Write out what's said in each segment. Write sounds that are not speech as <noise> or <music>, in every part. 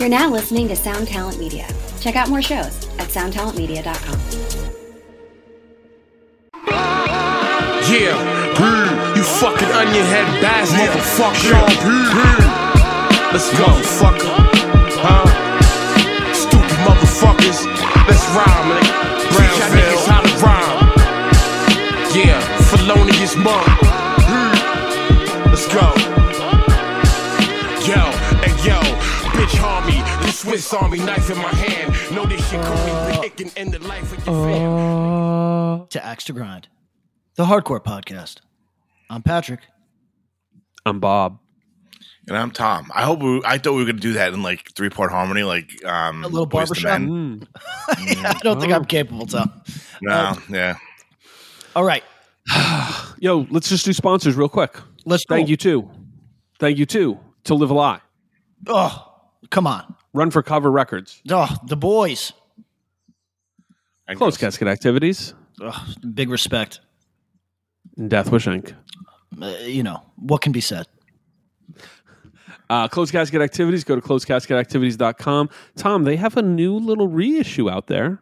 You're now listening to Sound Talent Media. Check out more shows at soundtalentmedia.com. Yeah, mm, you fucking onion head bass motherfucker. Mm, Let's go, fucker. Huh? Stupid motherfuckers. Let's rhyme, man. Teach y'all niggas how to rhyme. Yeah, felonious monk. Swiss Army knife in my hand. Know this shit could be uh, big and end the life of your family. Uh, to Axe to Grind, the hardcore podcast. I'm Patrick. I'm Bob. And I'm Tom. I hope we, I thought we were going to do that in like three part harmony, like um, A little Boyz II barbershop? Men. Hmm. <laughs> I don't think I'm capable, Tom. No, um, yeah. All right, <sighs> Yo, let's just do sponsors real quick. let's Thank go. you too. Thank you too to Live a Lie. Oh, come on. Run for Cover Records. Oh, the boys. I Close guess. Casket Activities. Oh, big respect. And Death Wish Inc. Uh, you know what can be said. Uh, Closed Casket Activities. Go to closedcasketactivities.com. Tom, they have a new little reissue out there.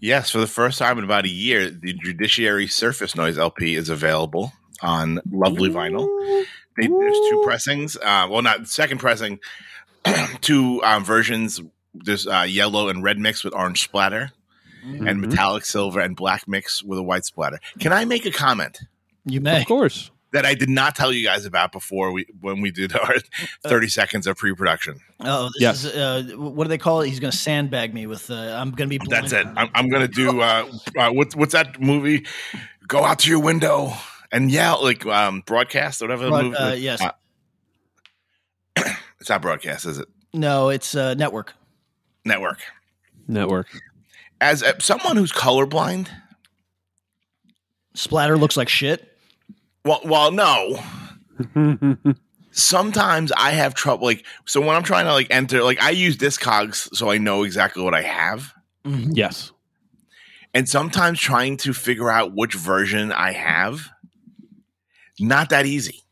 Yes, for the first time in about a year, the Judiciary Surface Noise LP is available on lovely vinyl. They, there's two pressings. Uh, well, not second pressing, <clears throat> two um, versions. There's uh, yellow and red mix with orange splatter, and metallic silver and black mix with a white splatter. Can I make a comment You may. Of course. that I did not tell you guys about before we when we did our 30 seconds of pre-production? Oh, this Yes. is uh, what do they call it? He's going to sandbag me with. Uh, I'm going to be. That's it. I'm, I'm gonna do uh, uh what's what's that movie? Go out to your window and yell like um broadcast or whatever. the movie, uh, yes. <clears throat> it's not broadcast, is it? No, it's uh, network. Network. Network. As uh, someone who's colorblind, Splatter looks like shit. well, well, no. <laughs> Sometimes I have trouble. Like, so when I'm trying to like enter, like I use Discogs, so I know exactly what I have. yes. and sometimes trying to figure out which version I have, not that easy.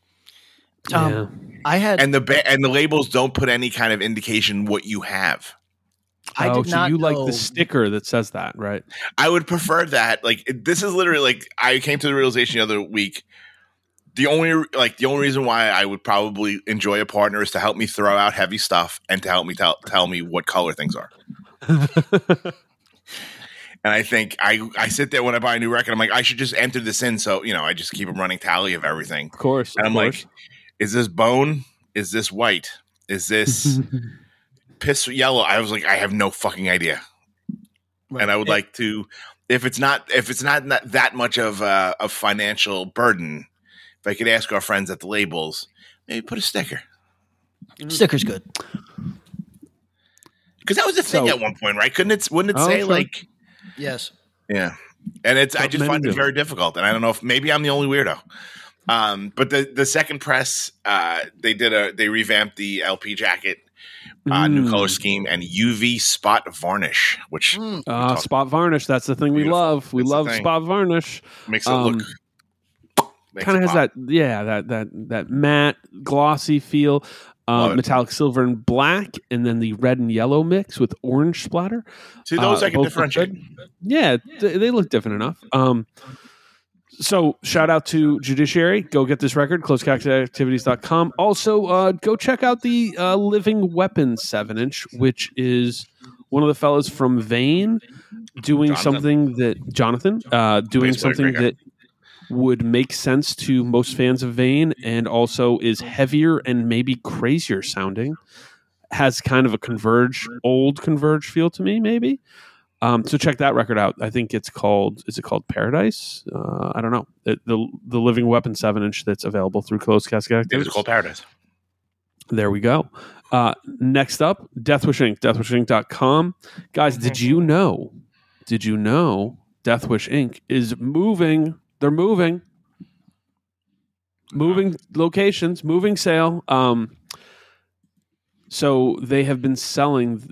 Tom, Yeah. I had. And the ba- and the labels don't put any kind of indication what you have. I oh, did so not you like the sticker that says that, right? I would prefer that. Like this is literally like I came to the realization the other week. The only like the only reason why I would probably enjoy a partner is to help me throw out heavy stuff and to help me tell tell me what color things are. <laughs> and I think I I sit there when I buy a new record. I'm like I should just enter this in so you know I just keep a running tally of everything. Of course. And of I'm course. like, is this bone? Is this white? Is this <laughs> piss yellow? I was like, I have no fucking idea. And I would like to, if it's not, if it's not, not that much of a, a financial burden, if I could ask our friends at the labels, maybe put a sticker. sticker's good. Because that was the thing So- at one point, right? Couldn't it? Wouldn't it Oh, say sure. like, Yes. yeah? And it's, I just find it very difficult, and I don't know if maybe I'm the only weirdo. Um, but the the second press, uh, they did a they revamped the LP jacket, uh, new Mm. color scheme, and UV spot varnish, which Mm. Uh, spot varnish. That's the thing we love. We That's love spot varnish. makes it um, look. Kind of has pop. that, yeah, that that that matte, glossy feel. Love Uh, metallic silver and black, and then the red and yellow mix with orange splatter. See, those uh, I can differentiate. good. Yeah, th- they look different enough. Um, so shout out to Judiciary. Go get this record, closecactivities.com. Also, uh, go check out the uh, Living Weapon 7 inch, which is one of the fellas from Vein doing Jonathan. something that Jonathan uh, doing something that would make sense to most fans of Vein and also is heavier and maybe crazier sounding. Has kind of a converge, old converge feel to me, maybe. Um, so check that record out. I think it's called. Is it called Paradise? Uh, I don't know. It, the the Living Weapon seven inch that's available through Closed Casket It Activities. is called Paradise. There we go. Uh, next up, Deathwish Inc. Deathwishinc.com. Guys, did you know? Did you know Deathwish Inc. is moving? They're moving. Moving locations, moving sale. Um, so they have been selling th-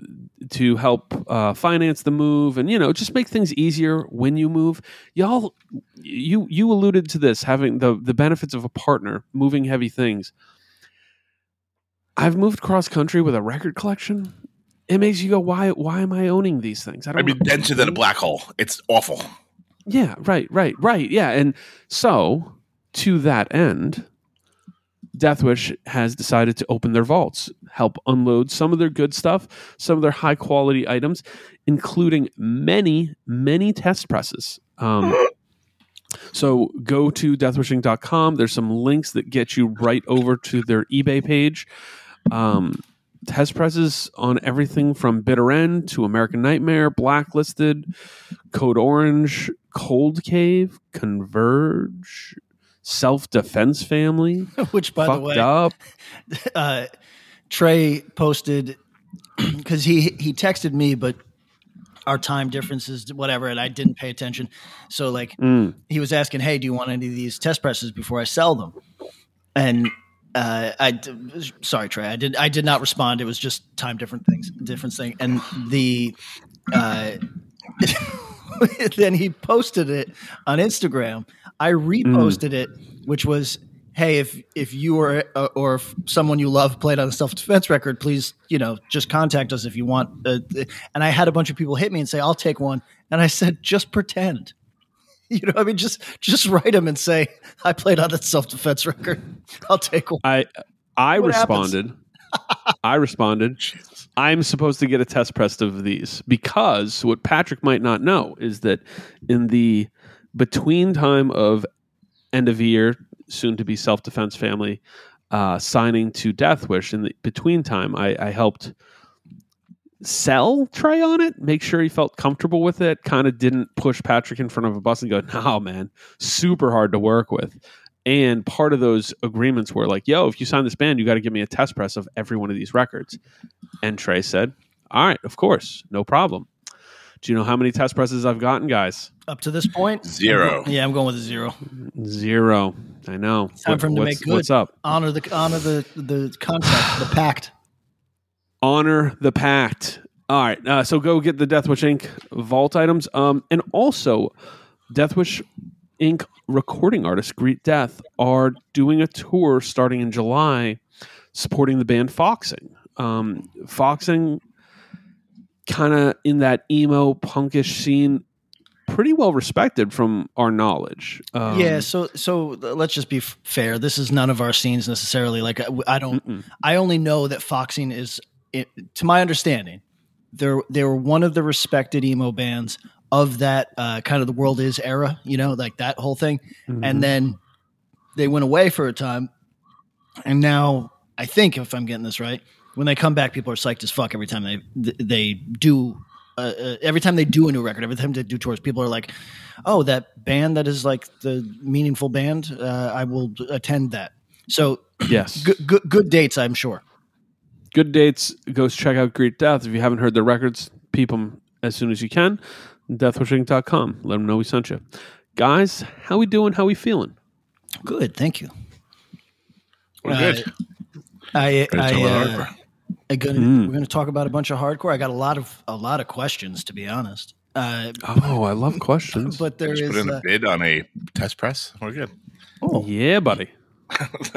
to help uh, finance the move, and you know, just make things easier when you move. Y'all, you you alluded to this having the the benefits of a partner moving heavy things. I've moved cross country with a record collection, it makes you go, why? Why am I owning these things? I don't I'd be know. denser than a black hole. It's awful. Yeah, right, right, right. Yeah, and so to that end, Deathwish has decided to open their vaults, help unload some of their good stuff, some of their high quality items, including many, many test presses. Um, <gasps> so go to deathwishinc.com. There's some links that get you right over to their eBay page. Um, test presses on everything from Bitter End to American Nightmare, Blacklisted, Code Orange, Cold Cave, Converge, Self Defense Family, <laughs> Which, by the way, Up. <laughs> uh, Trey posted <clears throat> because he he texted me, but our time differences, whatever, and I didn't pay attention. So like Mm. he was asking, "Hey, do you want any of these test presses before I sell them?" And uh, I sorry, Trey, I did I did not respond. It was just time different things, different thing, and the. Uh, <laughs> <laughs> then he posted it on Instagram. I reposted it, which was, "Hey, if if you or uh, or if someone you love played on a self defense record, please, you know, just contact us if you want." Uh, and I had a bunch of people hit me and say, "I'll take one," and I said, "Just pretend." <laughs> You know, I mean, just just write them and say, "I played on a self defense record. I'll take one." I I What responded. I responded. <laughs> I'm supposed to get a test press of these because what Patrick might not know is that in the between time of end of year, soon to be self defense family, uh, signing to Death Wish, in the between time, I, I helped sell Trey on it, make sure he felt comfortable with it, kind of didn't push Patrick in front of a bus and go, no, man, super hard to work with. And part of those agreements were like, yo, if you sign this band, you got to give me a test press of every one of these records. And Trey said, all right, of course, no problem. Do you know how many test presses I've gotten, guys? Up to this point, Zero. Yeah, I'm going with a zero. Zero. I know. It's Time for him to what's, make good. What's up? Honor the honor the the contract, the pact. honor the pact. All right, uh, so go get the Death Wish Inc. vault items, um, and also Death Wish Inc. recording artist Greet Death are doing a tour starting in July, supporting the band Foxing. Um, Foxing, kind of in that emo punkish scene, pretty well respected from our knowledge. Um, yeah, so so let's just be f- fair. This is none of our scenes necessarily. Like I, I don't, Mm-mm. I only know that Foxing is, it, to my understanding, they're they were one of the respected emo bands of that uh, kind of the world is era. You know, like that whole thing. Mhm. And then they went away for a time, and now I think if I'm getting this right, when they come back, people are psyched as fuck every time they they do. Uh, uh, every time they do a new record, every time they do tours, people are like, "Oh, that band that is like the meaningful band. Uh, I will attend that." So yes, <clears throat> good, good, good dates, I'm sure. good dates. Go check out Greet Death. If you haven't heard their records, peep them as soon as you can. Deathwishinc.com. Let them know we sent you. Guys, how we doing? How we feeling? Good, thank you. We're Uh, good. I, I, uh. I gonna, Mm. we're going to talk about a bunch of hardcore. I got a lot of a lot of questions, to be honest. Uh, Oh, I love questions. but there Just is put in uh, a bid on a test press. We're good. oh, yeah, buddy. <laughs>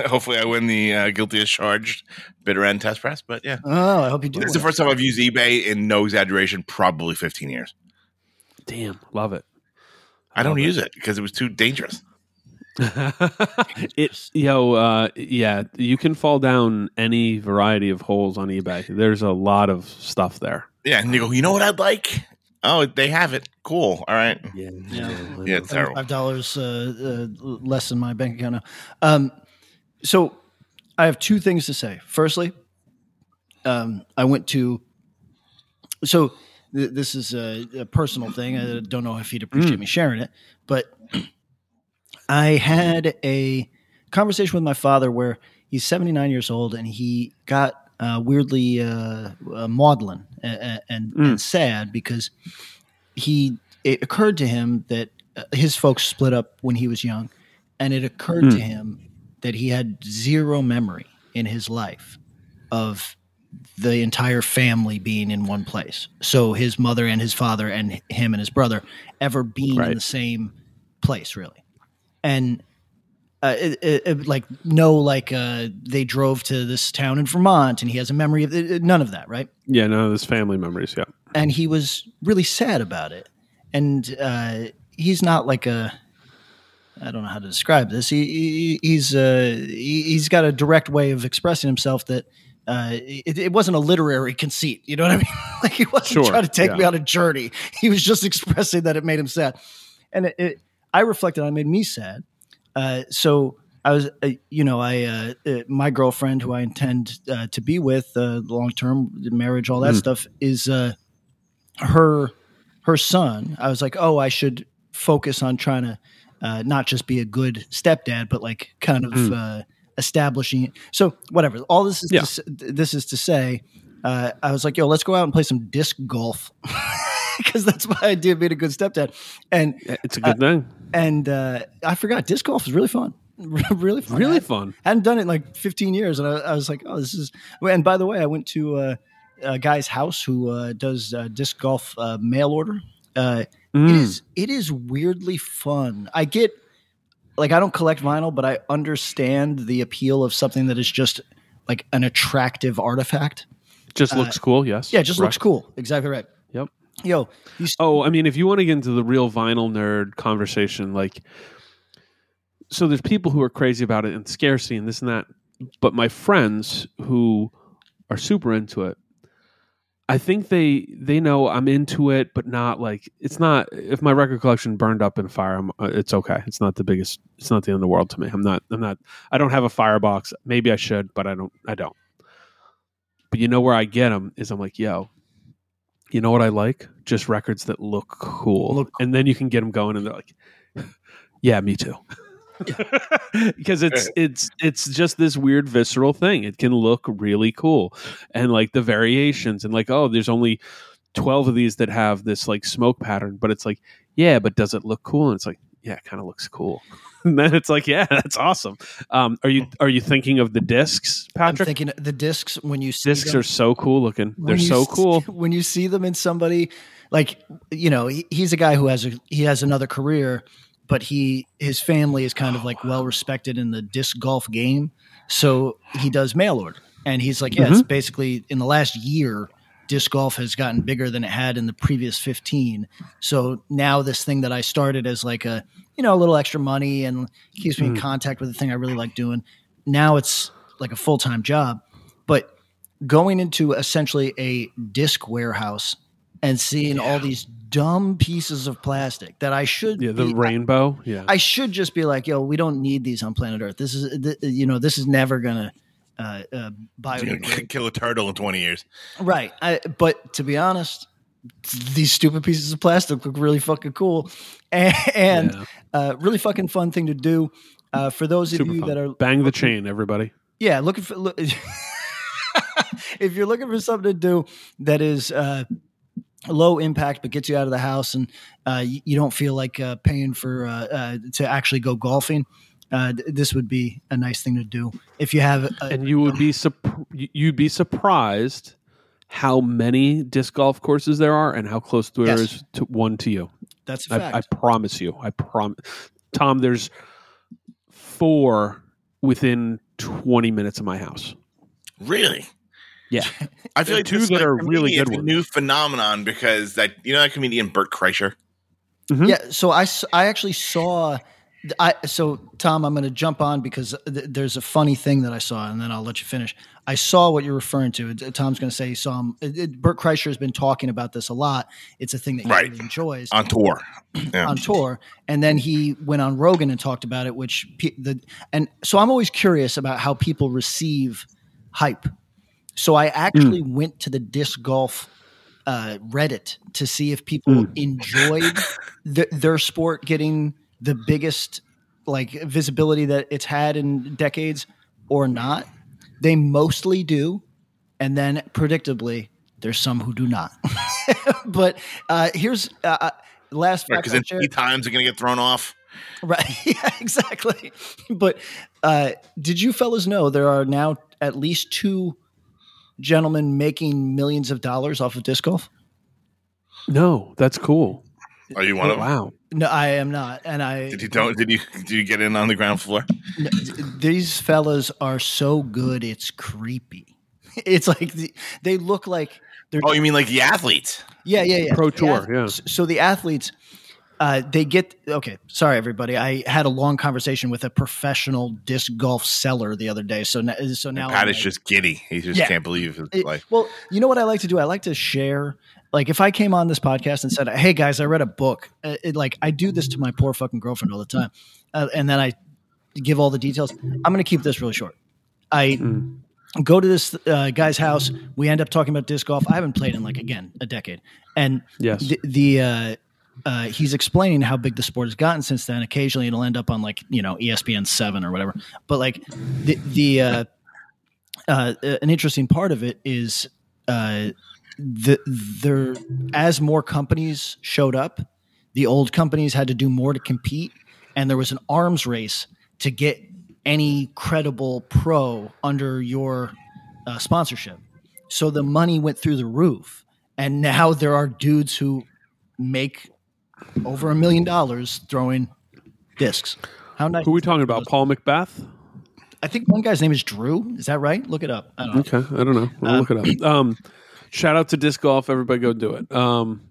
Hopefully, I win the uh, guilty as charged bitter end test press. But yeah, oh, I hope you do. it's the first time I've used eBay in no exaggeration, probably 15 years. Damn, love it. I don't Love use it because it was too dangerous. <laughs> it yo uh yeah you can fall down any variety of holes on ebay there's a lot of stuff there Yeah, and you go, you know what I'd like? Oh, they have it. Cool. All right. yeah Yeah. Yeah, it's terrible. Five dollars uh, uh, less in my bank account now. Um, so I have two things to say. Firstly, um, I went to. So th- this is a, a personal thing. I don't know if he'd appreciate me sharing it, but <clears throat> I had a conversation with my father where he's 79 years old and he got uh, weirdly uh, uh, maudlin and, and, and sad because he it occurred to him that uh, his folks split up when he was young and it occurred to him that he had zero memory in his life of the entire family being in one place so his mother and his father and him and his brother ever being in the same place really and uh, it, it, it- like no, like uh, they drove to this town in Vermont, and he has a memory of it, none of that, right? Yeah, no, this family memories. Yeah, and he was really sad about it. And uh, he's not like a I don't know how to describe this. He, he he's uh, he, he's got a direct way of expressing himself that uh, it, it wasn't a literary conceit. You know what I mean? <laughs> like he wasn't Sure, trying to take yeah. me on a journey. He was just <laughs> expressing that it made him sad, and it, it, I reflected on it made me sad. Uh, so I was, uh, you know, I uh, uh, my girlfriend who I intend uh, to be with uh, long term marriage, all that Mm. stuff is uh, her her son. I was like, oh, I should focus on trying to uh, not just be a good stepdad, but like kind of Mm. Uh, establishing. So whatever. All this is Yeah. to, this is to say, uh, I was like, yo, let's go out and play some disc golf. <laughs> Because that's my idea of being a good stepdad, and it's a good thing. and uh, I forgot disc golf is really fun, <laughs> really fun, Really I- fun. hadn't done it in like 15 years, and I, I was like, oh, this is. And by the way, I went to uh, a guy's house who uh, does uh, disc golf uh, mail order. Uh, It Mm. is it is weirdly fun. I get like I don't collect vinyl, but I understand the appeal of something that is just like an attractive artifact. Just looks cool. Yes. uh, Yeah, it just looks cool. Exactly right. Yep. Yo, Oh, I mean, if you want to get into the real vinyl nerd conversation, like, so there's people who are crazy about it and scarcity and this and that. But my friends who are super into it, I think they they know I'm into it, but not like it's not. If my record collection burned up in fire, I'm, uh, it's okay. It's not the biggest. It's not the end of the world to me. I'm not. I'm not. I don't have a firebox. Maybe I should, but I don't. I don't. But you know where I get them is I'm like, yo, you know what I like? Just records that look cool. Look and then you can get them going, and they're like, <laughs> yeah, me too. <laughs> <laughs> because it's it's it's just this weird visceral thing. It can look really cool, and like the variations, and like oh, there's only twelve of these that have this like smoke pattern, but it's like yeah, but does it look cool? And it's like yeah, it kind of looks cool. <laughs> And then it's like yeah, <laughs> that's awesome. Um, are you are you thinking of the discs, I'm Patrick? thinking the discs when you see discs them, are so cool looking. They're when you so s- cool. when you see them in somebody like you know he, he's a guy who has a he has another career but he his family is kind of like well respected in the disc golf game. So he does mail order and he's like yeah it's mm-hmm. basically in the last year disc golf has gotten bigger than it had in the previous 15 so now this thing that i started as like a you know a little extra money and keeps me in mm. contact with the thing i really like doing now it's like a full-time job. But going into essentially a disc warehouse and seeing all these dumb pieces of plastic that I should Yeah, the be- rainbow. Yeah, I should just be like, yo, we don't need these on planet Earth. This is, th- you know, this is never gonna uh, uh, biodegrade. <laughs> Kill a turtle in 20 years. right. I, but to be honest, these stupid pieces of plastic look really fucking cool, and, and Yeah. uh, really fucking fun thing to do. Uh, for those of you fun. that are Bang the chain, everybody. yeah, looking for look, <laughs> if you're looking for something to do that is uh, low impact but gets you out of the house and uh, you, you don't feel like uh, paying for uh, uh, to actually go golfing. Uh, th- this would be a nice thing to do if you have. A, and you would be sup- you'd be surprised how many disc golf courses there are and how close there is Yes. to one to you. that's a I, fact. I promise you. I promise. Tom, there's four within 20 minutes of my house. Really? Yeah. <laughs> I feel like two that like, are for me, really it's good a new phenomenon because that you know that comedian Bert Kreischer. Mhm. Yeah, so I I actually saw I so Tom, I'm going to jump on because th- there's a funny thing that I saw, and then I'll let you finish. I saw what you're referring to. Tom's going to say he saw him. It, it- Bert Kreischer has been talking about this a lot. It's a thing that he Right. really enjoys on tour. Yeah. on tour, and then he went on Rogan and talked about it. Which pe- the and so I'm always curious about how people receive hype. So I actually went to the disc golf uh, Reddit to see if people enjoyed th- their sport getting the biggest like visibility that it's had in decades or not. They mostly do, and then predictably, there's some who do not. <laughs> but uh, here's uh, uh, last Because I'll then three times are going to get thrown off. Right. <laughs> Yeah, exactly. But uh, did you fellas know there are now at least two gentlemen making millions of dollars off of disc golf? No, that's cool. Are you one of them? Wow. No, I am not, and I. Did you don't? Did you? Did you get in on the ground floor? n- these fellas are so good, it's creepy. <laughs> It's like the, they look like they're. Oh, you mean like the athletes? yeah, yeah, yeah. Pro Tour, ath- yeah. So the athletes, uh, they get okay. Sorry, everybody. I had a long conversation with a professional disc golf seller the other day. So now, so now Pat I'm is like- just giddy. He just Yeah. can't believe his It- life. well, you know what I like to do? I like to share. Like if I came on this podcast and said, "Hey guys, I read a book," uh, it, like I do this to my poor fucking girlfriend all the time, uh, and then I give all the details. I'm going to keep this really short. I go to this uh, guy's house. We end up talking about disc golf. I haven't played in like again a decade, and Yes. the, the uh, uh, he's explaining how big the sport has gotten since then. Occasionally, it'll end up on like you know ESPN seven or whatever. But like the the uh, uh, an interesting part of it is uh, the there as more companies showed up, the old companies had to do more to compete, and there was an arms race to get any credible pro under your uh, sponsorship. So the money went through the roof, and now there are dudes who make over a million dollars throwing discs. How nice! Who are we talking about? Paul McBeth? I think one guy's name is Drew. Is that right? Look it up. I don't know. Okay, I don't know. I'll look it up. Um, shout out to disc golf. Everybody go do it. Um,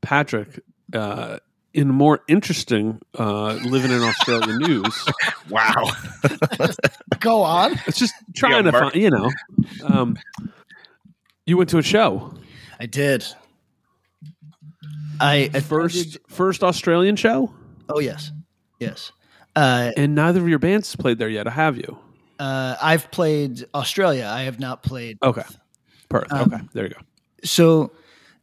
Patrick, uh, in more interesting uh, living in Australia <laughs> news, Wow. <laughs> Go on. it's just trying Yeah, to Mark- find, you know. Um, you went to a show, I did. I first attended- first Australian show, Oh yes, yes. Uh, and neither of your bands played there yet. Have you? uh, I've played Australia. I have not played. Okay, Perth. Um, okay, there you go. So,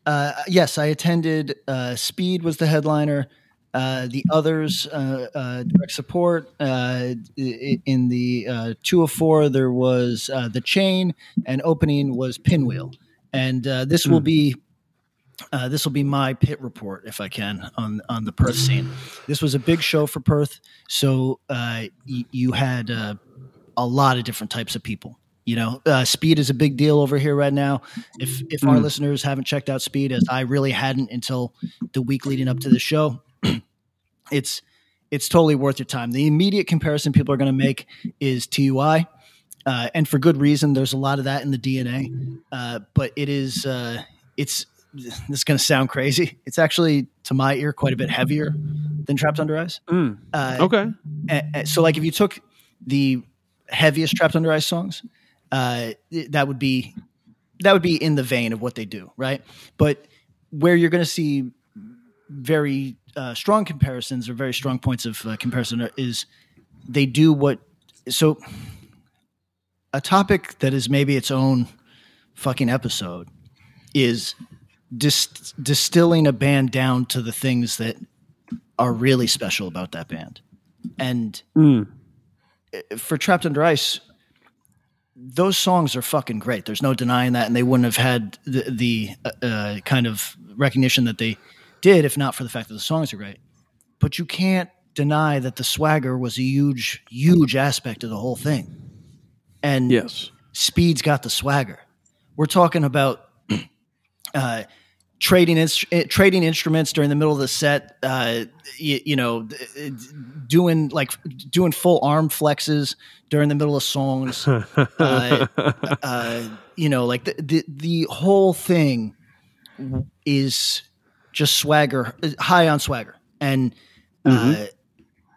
uh, yes, I attended. Uh, Speed was the headliner. Uh, the others, uh, uh, direct support. Uh, in the uh, two of four, there was uh, the chain, and opening was Pinwheel. And uh, this will be uh, this will be my pit report if I can on on the Perth scene. This was a big show for Perth, so uh, y- you had uh, a lot of different types of people. You know, uh, speed is a big deal over here right now. If if our listeners haven't checked out Speed, as I really hadn't until the week leading up to the show, <clears throat> it's it's totally worth your time. The immediate comparison people are going to make is TUI, uh, and for good reason. There's a lot of that in the DNA, uh, but it is uh, it's <laughs> this is going to sound crazy. It's actually to my ear quite a bit heavier than Trapped Under Ice. Mm, Uh, okay, a- a- so like if you took the heaviest trapped under ice songs uh that would be that would be in the vein of what they do right but where you're going to see very uh, strong comparisons or very strong points of uh, comparison is they do what so a topic that is maybe its own fucking episode is dis- distilling a band down to the things that are really special about that band and Mm. for Trapped Under Ice, those songs are fucking great. There's no denying that, and they wouldn't have had the, the uh, uh, kind of recognition that they did if not for the fact that the songs are great. But you can't deny that the swagger was a huge, huge aspect of the whole thing. And yes. Speed's got the swagger. We're talking about uh, trading inst- eh, trading instruments during the middle of the set. Uh, you, you know, d- doing like doing full arm flexes during the middle of songs. <laughs> uh, uh, you know, like the, the the whole thing is just swagger, high on swagger, and uh,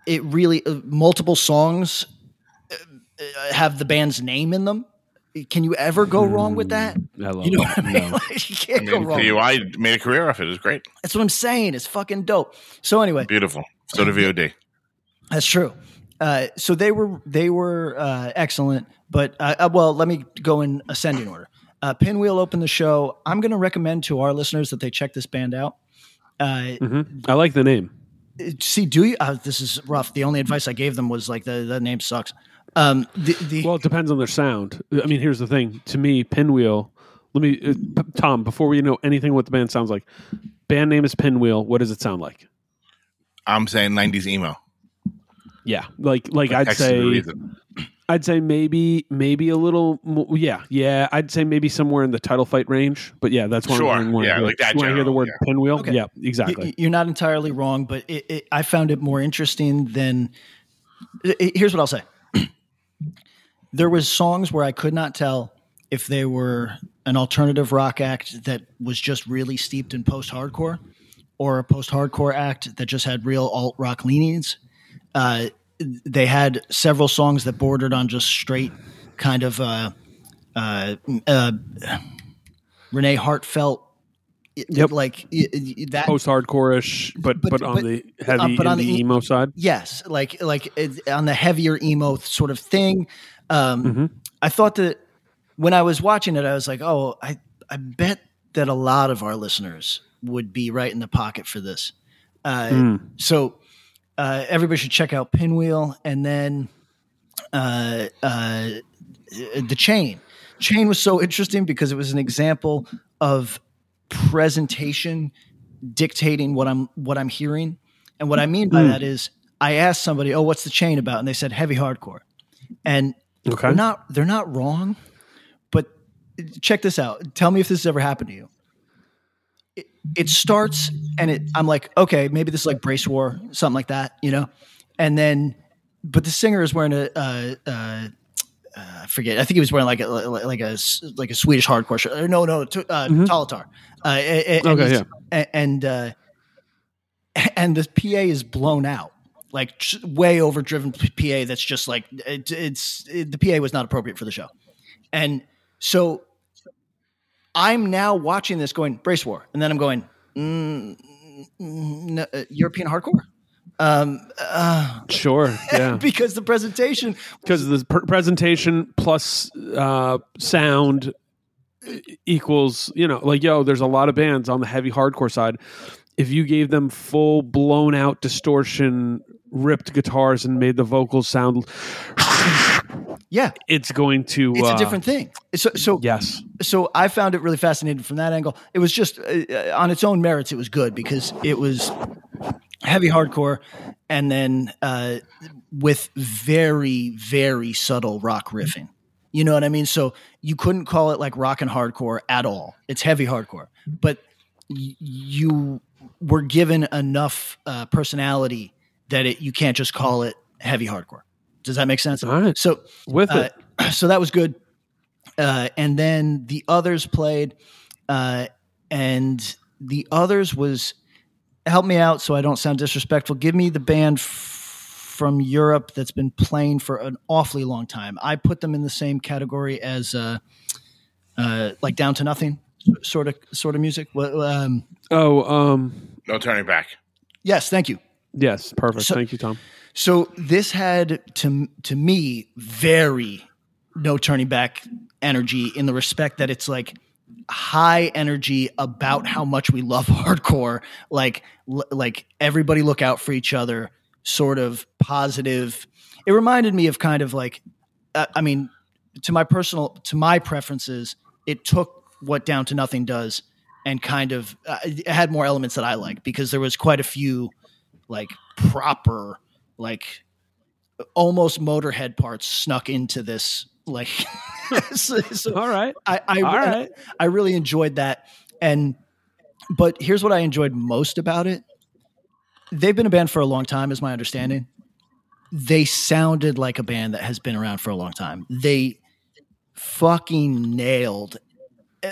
it really uh, multiple songs uh, uh, have the band's name in them. Can you ever go wrong with that? I love You know it. what I mean? No. <laughs> Like, you can't I go mean, wrong. TUI made a career off it. It was great. That's what I'm saying. It's fucking dope. So anyway, Beautiful. So did VOD. That's true. Uh, so they were they were uh, excellent, but uh, uh, well, let me go in ascending order. Uh, Pinwheel opened the show. I'm going to recommend to our listeners that they check this band out. Uh, Mhm. I like the name. see, do you? Uh, this is rough. The only advice I gave them was like the the name sucks. Um, the, the Well, it depends on their sound. I mean, here's the thing. To me, Pinwheel. Let me, uh, P- Tom. Before we know anything, what the band sounds like. Band name is Pinwheel. What does it sound like? I'm saying 90s emo. Yeah, like like Like I'd say I'd say maybe maybe a little mo- yeah yeah I'd say maybe somewhere in the title fight range but yeah that's one Sure. when Yeah, I hear, like that when I hear the word yeah. pinwheel Okay. yeah exactly y- You're not entirely wrong, but it, it, I found it more interesting than. i- i- here's what I'll say. There was songs where I could not tell if they were an alternative rock act that was just really steeped in post-hardcore, or a post-hardcore act that just had real alt rock leanings. Uh, they had several songs that bordered on just straight kind of uh, uh, uh, Renee Hartfelt. Yep. like that post hardcore-ish but, but but- on but- the heavy but on the, emo side Yes, like like on the heavier emo sort of thing. Um, Mhm. I thought that when I was watching it, I was like, oh, I I bet that a lot of our listeners would be right in the pocket for this. Uh, Mm. So uh, everybody should check out Pinwheel, and then uh, uh, the Chain. Chain was so interesting because it was an example of presentation dictating what I'm what I'm hearing. And what I mean by Mm. that is I asked somebody, "Oh, what's the chain about?" and they said heavy hardcore. And okay they're not they're not wrong, but check this out. Tell me if this has ever happened to you. It, it starts and it I'm like, "Okay, maybe this is like Bracewar, something like that, you know?" And then but the singer is wearing a uh, uh, uh, I forget. I think he was wearing like a like a like a Swedish hardcore shirt. No, no, t- uh, Mhm. Totalitär. Uh, and Okay, he's- a- and uh, and the PA is blown out, like way overdriven PA. That's just like it, it's it, the PA was not appropriate for the show, and so I'm now watching this going Bracewar, and then I'm going mm, mm, no, uh, European hardcore. Um, uh, sure <laughs> yeah because the presentation because the pr- presentation plus uh, sound equals you know like yo there's a lot of bands on the heavy hardcore side if you gave them full blown out distortion ripped guitars and made the vocals sound yeah, it's going to it's uh, a different thing. So, so yes so I found it really fascinating from that angle. It was just uh, on its own merits, it was good because it was heavy hardcore, and then uh, with very very subtle rock riffing. You know what I mean? So you couldn't call it like rock and hardcore at all. It's heavy hardcore, but y- you were given enough uh, personality that it you can't just call it heavy hardcore. Does that make sense? all right So with uh, it <clears throat> so that was good. Uh, and then the others played, uh, and the others was help me out so I don't sound disrespectful. Give me the band f- from Europe that's been playing for an awfully long time. I put them in the same category as uh, uh, like Down to Nothing sort of sort of music. Um, oh um No turning back. yes, thank you. Yes perfect. So- thank you tom. So this had to to me very no turning back energy in the respect that it's like high energy about how much we love <laughs> hardcore. Like l- like everybody look out for each other sort of positive. It reminded me of kind of like uh, i mean to my personal to my preferences it took what down to nothing does and kind of uh, it had more elements that i like because there was quite a few like proper like almost motorhead parts snuck into this like <laughs> so, so all right. I I, all right. I really enjoyed that. And but here's what I enjoyed most about it. They've been a band for a long time is my understanding. They sounded like a band that has been around for a long time. They fucking nailed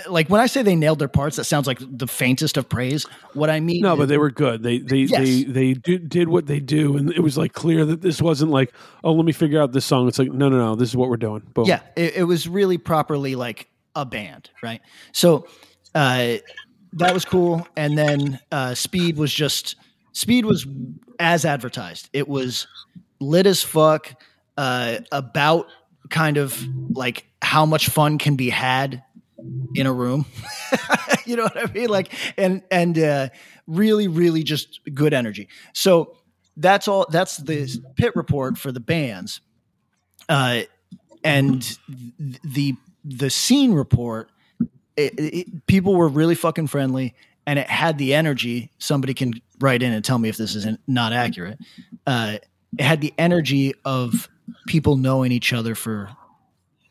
like when I say they nailed their parts, that sounds like the faintest of praise. What I mean, No, but they were good. They they Yes. they they did, did what they do, and it was like clear that this wasn't like, oh, let me figure out this song. It's like, no, no, no, this is what we're doing. Boom. Yeah, it, it was really properly like a band, right? So uh, that was cool. And then uh, Speed was just Speed was as advertised. It was lit as fuck. Uh, about kind of like how much fun can be had in a room. <laughs> you know what I mean? Like and and uh, really, really just good energy. So that's all. That's the pit report for the bands. Uh, and th- the the scene report it, it, people were really fucking friendly and it had the energy somebody can write in and tell me if this is not accurate uh, it had the energy of people knowing each other for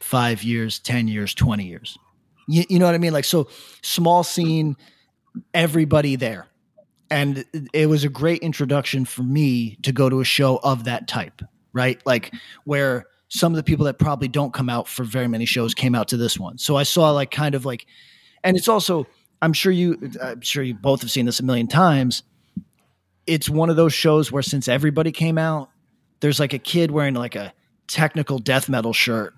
five years, 10 years, 20 years. You, you know what I mean? Like, so small scene, everybody there. And it was a great introduction for me to go to a show of that type, right? Like, where some of the people that probably don't come out for very many shows came out to this one. So I saw like kind of like, and it's also, I'm sure you, I'm sure you both have seen this a million times. It's one of those shows where since everybody came out, there's like a kid wearing like a technical death metal shirt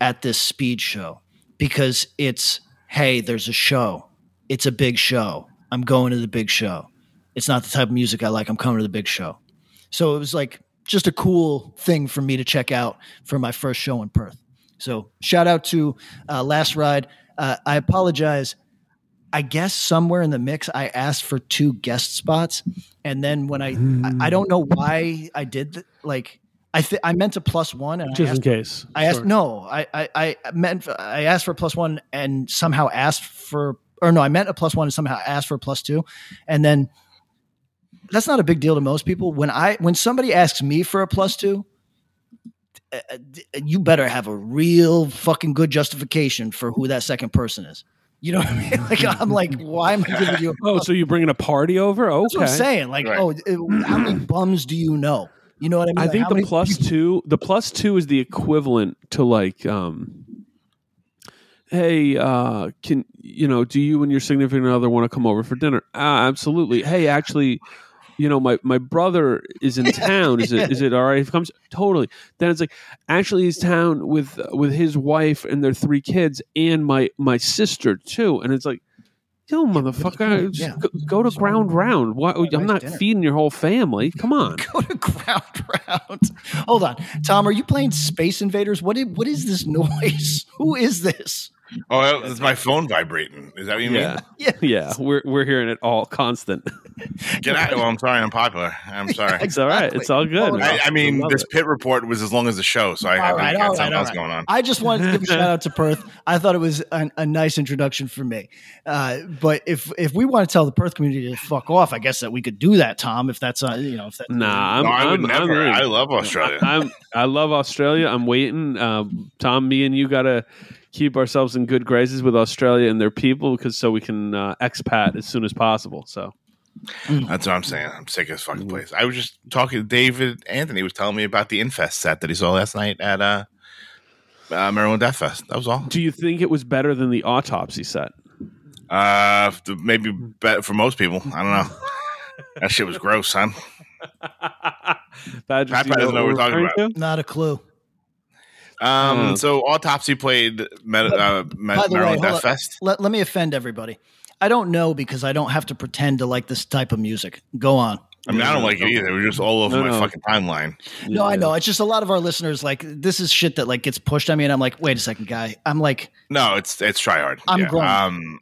at this speed show because it's, hey, there's a show. It's a big show. I'm going to the big show. It's not the type of music I like. I'm coming to the big show. So it was like just a cool thing for me to check out for my first show in Perth. So shout out to uh, Last Ride. Uh, I apologize. I guess somewhere in the mix, I asked for two guest spots, and then when I, I, I don't know why I did like I th- I meant a plus one, and I Just in asked, case. I asked Sure. no, I, I I meant I asked for a plus one, and somehow asked for or no, I meant a plus one, and somehow asked for a plus two, and then that's not a big deal to most people. When I when somebody asks me for a plus two, uh, uh, you better have a real fucking good justification for who that second person is. You know what I mean? <laughs> Like I'm like, why am I giving you? A Oh, so you're bringing a party over? Okay. That's what I'm saying. Like, Right. oh, it- how many <clears throat> bums do you know? You know what I mean? I Like, think the many plus people- two, the plus two is the equivalent to like, um, hey, uh, can you know, do you and your significant other want to come over for dinner? Ah, absolutely. Hey, actually, you know, my my brother is in town. Is it is it all right if he comes? Totally. Then it's like, actually, he's town with with his wife and their three kids and my my sister too. And it's like. Yo, motherfucker! Yeah. go, go to ground round. Why, I'm not dinner. feeding your whole family. <laughs> Come on. go to ground round. Hold on, Tom. Are you playing Space Invaders? What is, what is this noise? <laughs> Who is this? Oh, that's my phone vibrating. Is that what you mean? Yeah. <laughs> Yeah. Yeah, we're we're hearing it all constant. <laughs> Get out. Well, I'm sorry, I'm popular. I'm <laughs> sorry. It's all right. It's all good. Well, I, I mean, love this it. pit report was as long as the show, so I All have right, got something all else right. going on. I just wanted to give a shout out to Perth. I thought it was a, a nice introduction for me. Uh, but if if we want to tell the Perth community to fuck off, I guess that we could do that, Tom. If that's uh, you know, if that Nah, I'm, no, I would I'm, never. I'm in. I love Australia. I'm I love Australia. I'm waiting. Uh, Tom, me and you gotta keep ourselves in good graces with Australia and their people because so we can uh, expat as soon as possible. So That's what I'm saying. I'm sick of this fucking place. I was just talking to David Anthony was telling me about the Infest set that he saw last night at uh, uh Maryland Death Fest. That was all. do you think it was better than the autopsy set? Uh maybe better for most people. I don't know. that shit was gross, son. Badger, Pat do you doesn't know what we're talking referring to? not a clue. Um Uh, so Autopsy played Met- uh, Met- By the way, Maryland hold Death. Fest. Let, let me offend everybody. I don't know because I don't have to pretend to like this type of music. Go on. I mean, I don't like it either. We're just all over No, my no. fucking timeline. No, I know. It's just a lot of our listeners like this is shit that like gets pushed on me, and I'm like, wait a second, guy. I'm like, No, it's it's try hard. I'm yeah. grown. Um,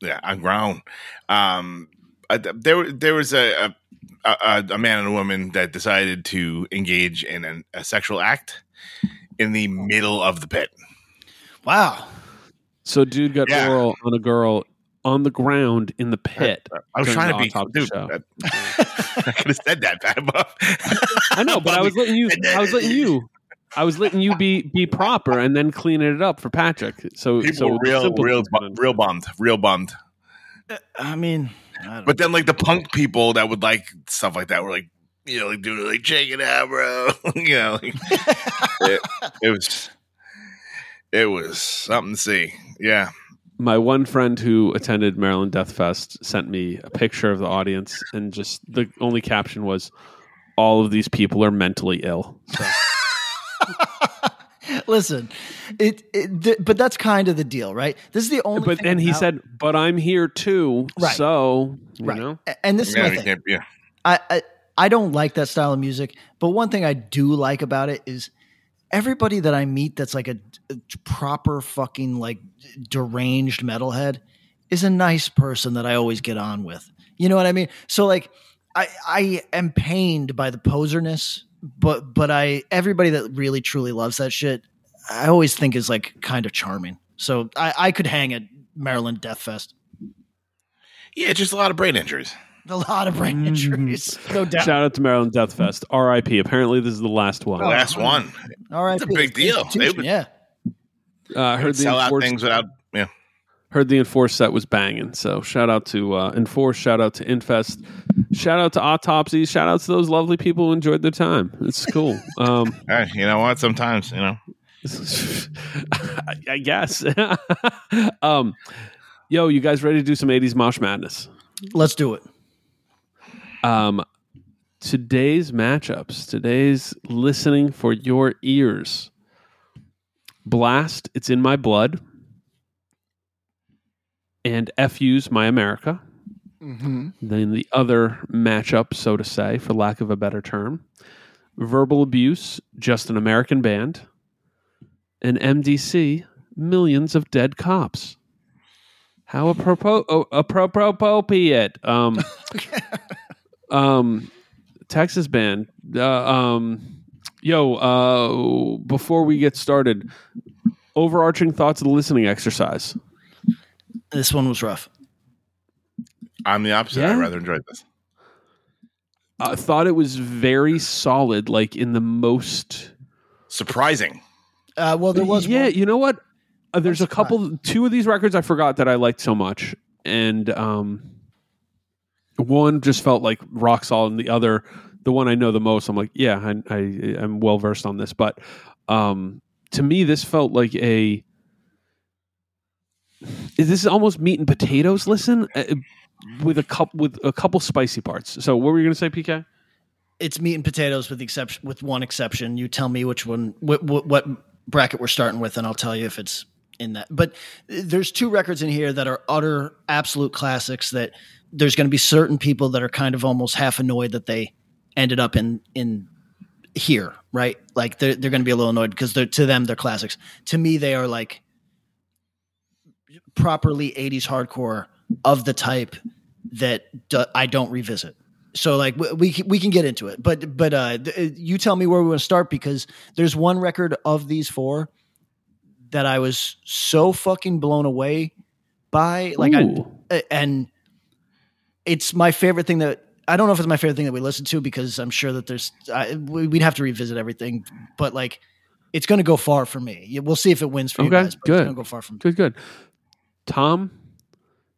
yeah, I'm grown. Um, uh, there there was a, a a a man and a woman that decided to engage in an, a sexual act in the middle of the pit. wow. So, dude got Yeah. oral on a girl on the ground in the pit. I was trying to be autopsy dude. show. that- I could have said that, Pat. <laughs> I know, but I was letting you. I was letting you. I was letting you be be proper and then cleaning it up for Patrick. So People so were real, simple real, things bu- real bummed, real bummed. Uh, I mean, I don't But then, like the punk people that would like stuff like that were like, you know, like doing like check it out, bro. <laughs> you know, like, it, it was, it was something to see. Yeah, My one friend who attended Maryland Death Fest sent me a picture of the audience, and just the only caption was, "All of these people are mentally ill." So, <laughs> Listen, it, it th- but that's kind of the deal, right? This is the only. but thing then he about- said, "But I'm here too." Right. So you right, know, and this is yeah, my thing. yeah. I, I I don't like that style of music, but one thing I do like about it is everybody that I meet that's like a, a proper fucking like deranged metalhead is a nice person that I always get on with. You know what I mean? So like I I am pained by the poserness, but but I everybody that really truly loves that shit, I always think is like kind of charming. So I, I could hang at Maryland Death Fest. Yeah, just a lot of brain injuries. <laughs> A lot of brain injuries, no doubt. Shout out to Maryland Death Fest. R.I.P. Apparently, this is the last one. The last one. All right, It's a big deal. They would- yeah. Uh, I heard the Sell out enforced, things without. Yeah. heard the enforced set was banging. So shout out to uh, enforce. Shout out to Infest. Shout out to autopsies. Shout out to those lovely people who enjoyed their time. It's cool. <laughs> Um, Hey, you know what? Sometimes you know. I, <laughs> I guess. um, yo, you guys ready to do some '80s mosh madness? Let's do it. Um, today's matchups, today's listening for your ears. Blast, it's in my blood. And FU's My America. Then the other matchup, so to say, for lack of a better term, Verbal Abuse, Just an American Band, and MDC, Millions of Dead Cops. How apropos, oh, appropriate. Um, <laughs> <laughs> um, Texas band. Uh, um, yo, uh, before we get started, overarching thoughts of the listening exercise. This one was rough. I'm the opposite. Yeah? I rather enjoyed this. I thought it was very solid, like in the most. Surprising. Uh, well, there was yeah, one- you know what? Uh, there's a couple, two of these records I forgot that I liked so much, and um, one just felt like rock solid, and the other, the one I know the most, I'm like, yeah, I, I I'm well versed on this, but um, to me, this felt like a. Is this is almost meat and potatoes. Listen, uh, with a couple with a couple spicy parts. So, what were you going to say, PK? it's meat and potatoes with the exception with one exception. You tell me which one what, what, what bracket we're starting with, and I'll tell you if it's in that. But there's two records in here that are utter absolute classics. That there's going to be certain people that are kind of almost half annoyed that they ended up in in here, right? Like they're they're going to be a little annoyed because they're to them they're classics. To me, they are like properly 80s hardcore of the type that do, I don't revisit. So like we we can, we can get into it, but but uh, th- you tell me where we want to start because there's one record of these four that I was so fucking blown away by, like Ooh. I and it's my favorite thing that I don't know if it's my favorite thing that we listen to because I'm sure that there's I, we- we'd have to revisit everything, but like it's going to go far for me. We'll see if it wins for you Okay, guys. But good. It's going to go far from me. Good, good. Tom,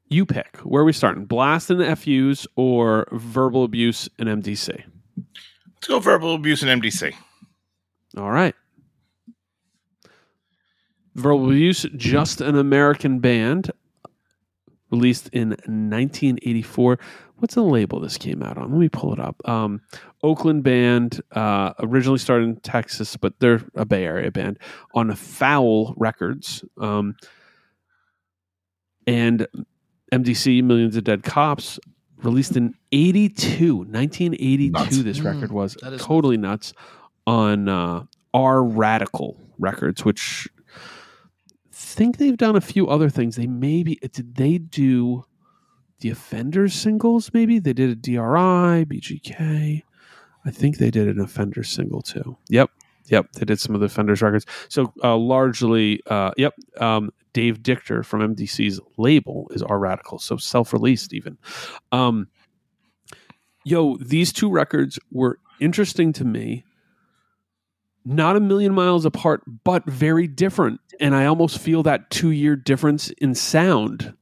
you pick. Where are we starting? Blast and FUs or verbal abuse and MDC? Let's go verbal abuse and MDC. All right. Verbal abuse, just an American band, released in 1984. What's the label this came out on? Let me pull it up. Um, Oakland band, uh, originally started in Texas, but they're a Bay Area band on Foul Records. Um, and MDC, Millions of Dead Cops, released in 82, 1982. Nuts. This Mm, record was totally nuts on uh, R Radical Records, which think they've done a few other things. They maybe did they do the Offenders singles? Maybe they did a DRI, BGK. I think they did an Offenders single too. Yep, yep, they did some of the Offenders records. So uh, largely, uh, yep. Um, Dave Dictor from MDC's label is R Radical, so self-released even. Um, yo, these two records were interesting to me. Not a million miles apart, but very different. And I almost feel that two year difference in sound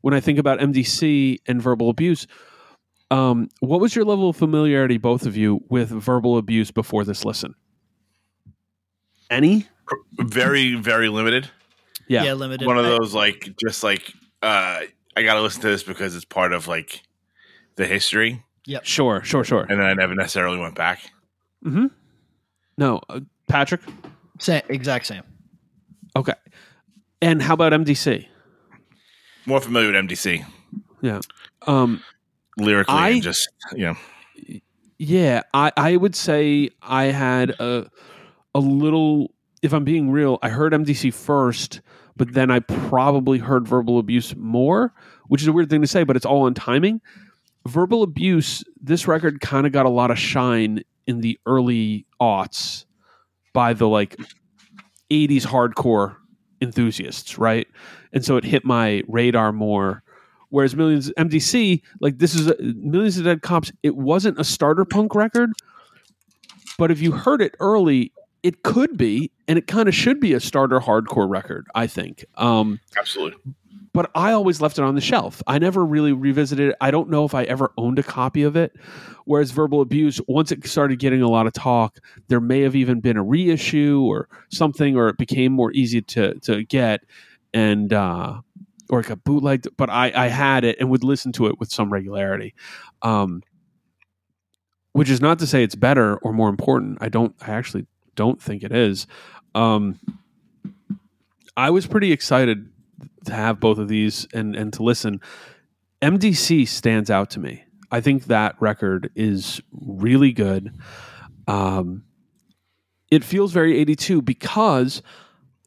when I think about MDC and verbal abuse. Um, what was your level of familiarity, both of you, with verbal abuse before this listen? Any? Very, very limited. Yeah. Yeah, limited. One of those like just like uh I gotta listen to this because it's part of like the history. Yeah. Sure, sure, sure. And then I never necessarily went back. hmm No, uh, Patrick. Sa- exact same. Okay. And how about MDC? More familiar with MDC Yeah. Um, lyrically I- and just yeah. Yeah, I, I would say I had a a little. If I'm being real, I heard MDC first, but then I probably heard verbal abuse more, which is a weird thing to say, but it's all on timing. Verbal abuse. This record kind of got a lot of shine in the early aughts by the like 80s hardcore enthusiasts, right? And so it hit my radar more. Whereas Millions MDC, like this is a, Millions of Dead Cops, it wasn't a starter punk record, but if you heard it early, it could be, and it kind of should be a starter hardcore record. I think. Um, Absolutely. But I always left it on the shelf. I never really revisited it. I don't know if I ever owned a copy of it. Whereas Verbal Abuse, once it started getting a lot of talk, there may have even been a reissue or something, or it became more easy to to get, and uh, or it got bootlegged. But I, I had it and would listen to it with some regularity. Um, which is not to say it's better or more important. I don't. I actually don't think it is. Um, I was pretty excited to have both of these and and to listen. MDC stands out to me. I think that record is really good. Um, it feels very 82 because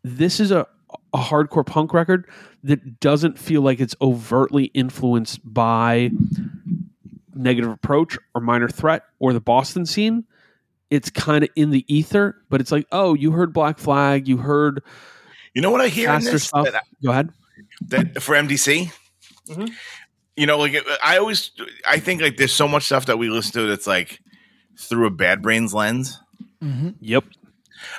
this is a, a hardcore punk record that doesn't feel like it's overtly influenced by negative approach or minor threat or the Boston scene. It's kind of in the ether, but it's like, oh, you heard Black Flag, you heard You know what I hear in this? stuff. That, Go ahead. That for MDC. Mhm. You know, like I always, I think like there's so much stuff that we listen to that's like through a Bad Brains lens. Yep.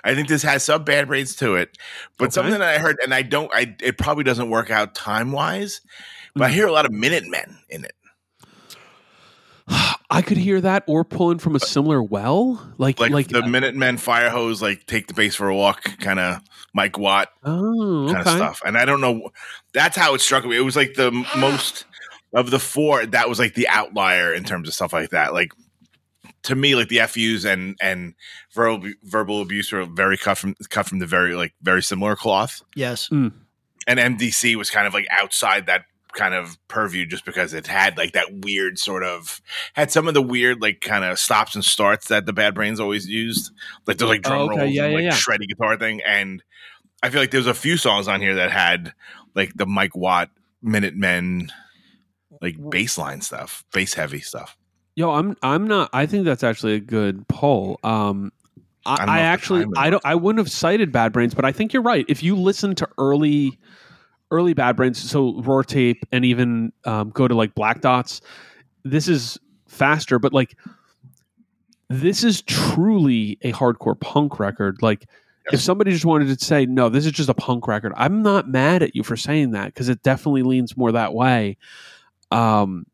I think this has some Bad Brains to it, but Okay. something that I heard, and I don't, I it probably doesn't work out time wise, but I Mm. hear a lot of Minutemen in it. I could hear that or pulling from a similar well, like like, like, the uh, Minutemen fIREHOSE, like take the bass for a walk, kind of Mike Watt oh, kind okay. of stuff. And I don't know, that's how it struck me. It was like the <gasps> most of the four. That was like the outlier in terms of stuff like that. Like to me, like the FUs and and verbal verbal abuse were very cut from cut from the very like very similar cloth. Yes. Mm. And MDC was kind of like outside that kind of purview just because it had like that weird sort of had some of the weird like kind of stops and starts that the bad brains always used like those like drum Oh, okay. rolls Yeah, and yeah, like yeah. shreddy guitar thing and i feel like there's a few songs on here that had like the mike watt minutemen like bassline stuff bass heavy stuff Yo, I'm I'm not. I think that's actually a good poll. Um, I, I I, actually I don't I wouldn't have cited Bad Brains, but I think you're right. If you listen to early early Bad Brains, so ROIR Tape, and even um, go to like Black Dots, this is faster. But like, this is truly a hardcore punk record. Like. If somebody just wanted to say, no, this is just a punk record, I'm not mad at you for saying that because it definitely leans more that way. Um,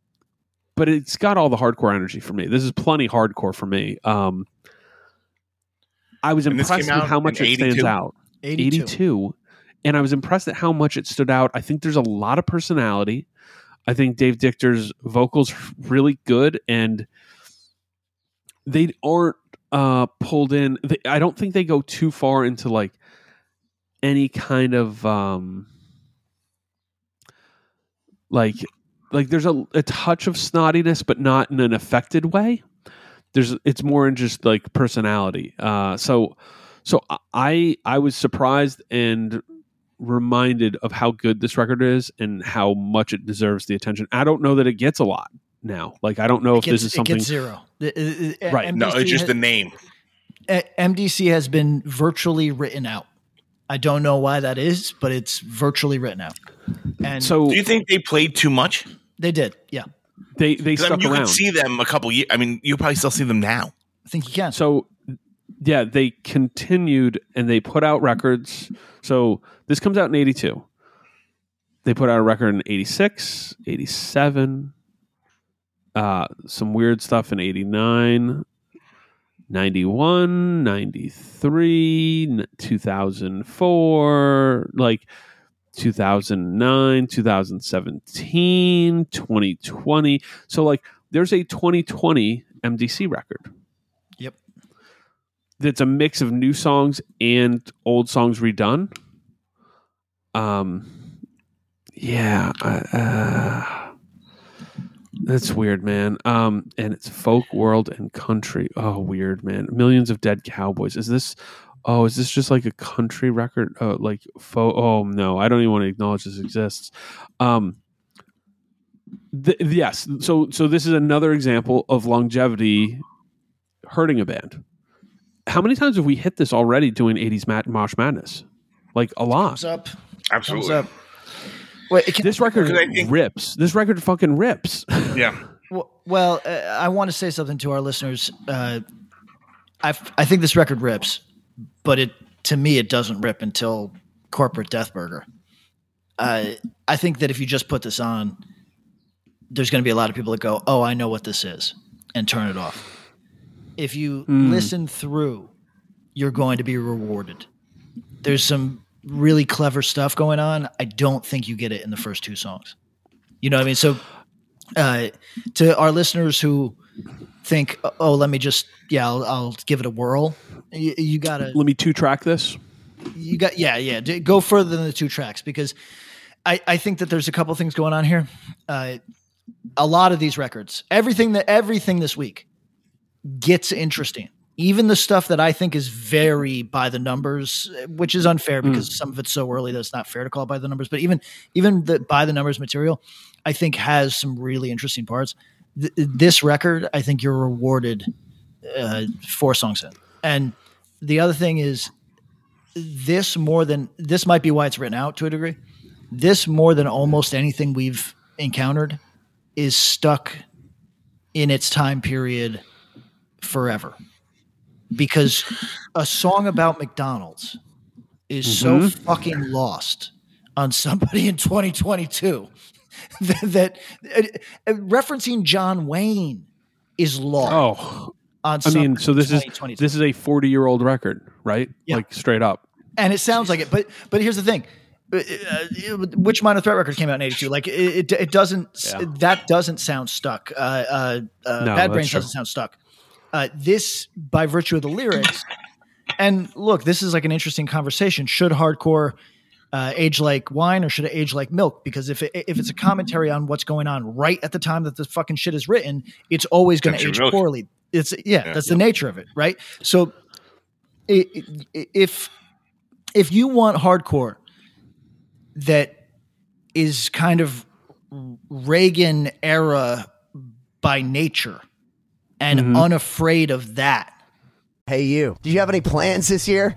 but it's got all the hardcore energy for me. This is plenty hardcore for me. Um, I was And impressed with how much it stands out. 82. 82. And I was impressed at how much it stood out. I think there's a lot of personality. I think Dave Dictor's vocals really good and they aren't uh, pulled in. They, I don't think they go too far into like any kind of um, like like there's a, a touch of snottiness, but not in an affected way. There's it's more in just like personality. Uh, so so I I was surprised and reminded of how good this record is and how much it deserves the attention. I don't know that it gets a lot now. Like I don't know It if gets, this is it something. gets zero. The- uh, uh, Right. no it's just ha- the name MDC has been virtually written out. I don't know why that is, but it's virtually written out. And So do you think they played too much they did. Yeah. they they 'Cause, I stuck mean, you around. could see them a couple years i mean you probably still see them now I think you can. So yeah, they continued and they put out records. So this comes out in 82. They put out a record in 86, 87, uh, some weird stuff in 89, 91, 93, 2004, like 2009, 2017, 2020. So like there's a 2020 MDC record Yep. that's a mix of new songs and old songs redone. Um, yeah, uh, that's weird, man. Um, and it's folk, world, and country. Oh, weird, man. Millions of dead cowboys. Is this? Oh, is this just like a country record? Oh, like fo- Oh no, I don't even want to acknowledge this exists. Um, th- yes. So, so this is another example of longevity hurting a band. How many times have we hit this already doing 80s Mat- Mosh Madness? Like a lot. Thumbs up. Absolutely Thumbs up. Well, can- This record think- rips. This record fucking rips. Yeah. <laughs> Well, well uh, I want to say something to our listeners. Uh, I I think this record rips, but it to me it doesn't rip until Corporate Death Burger. Uh, I think that if you just put this on, there's going to be a lot of people that go, "Oh, I know what this is," and turn it off. If you listen through, you're going to be rewarded. There's some really clever stuff going on. I don't think you get it in the first two songs. You know what I mean? So uh, to our listeners who think, oh, let me just, yeah, I'll, I'll give it a whirl. You, you gotta, Let me two track this. you got, yeah, yeah, go further than the two tracks because I, I think that there's a couple things going on here. Uh, a lot of these records, everything that everything this week gets interesting. Even the stuff that I think is very by the numbers, which is unfair because some of it's so early that it's not fair to call it by the numbers. But even even the by the numbers material, I think has some really interesting parts. Th- this record, I think you're rewarded uh, four songs in, and the other thing is this more than this might be why it's written out to a degree. This more than almost anything we've encountered is stuck in its time period forever because a song about McDonald's is so fucking lost on somebody in 2022 <laughs> that, that uh, uh, referencing John Wayne is lost Oh, on I mean, so this is this is a forty year old record, right? Yeah. Like straight up. and it sounds like it but but here's the thing Uh, uh, which minor threat record came out in 82 like it, it, it doesn't Yeah. that doesn't sound stuck uh, uh, uh, No, bad brains true. doesn't sound stuck uh, this by virtue of the lyrics. And look this is like an interesting conversation. Should hardcore uh, age like wine or should it age like milk? Because if it, if it's a commentary on what's going on right at the time that the fucking shit is written it's always going to age milk. poorly. It's yeah, Yeah. that's the nature of it right? So if if you want hardcore that is kind of Reagan era by nature and Mm-hmm. unafraid of that. Hey, you. Do you have any plans this year?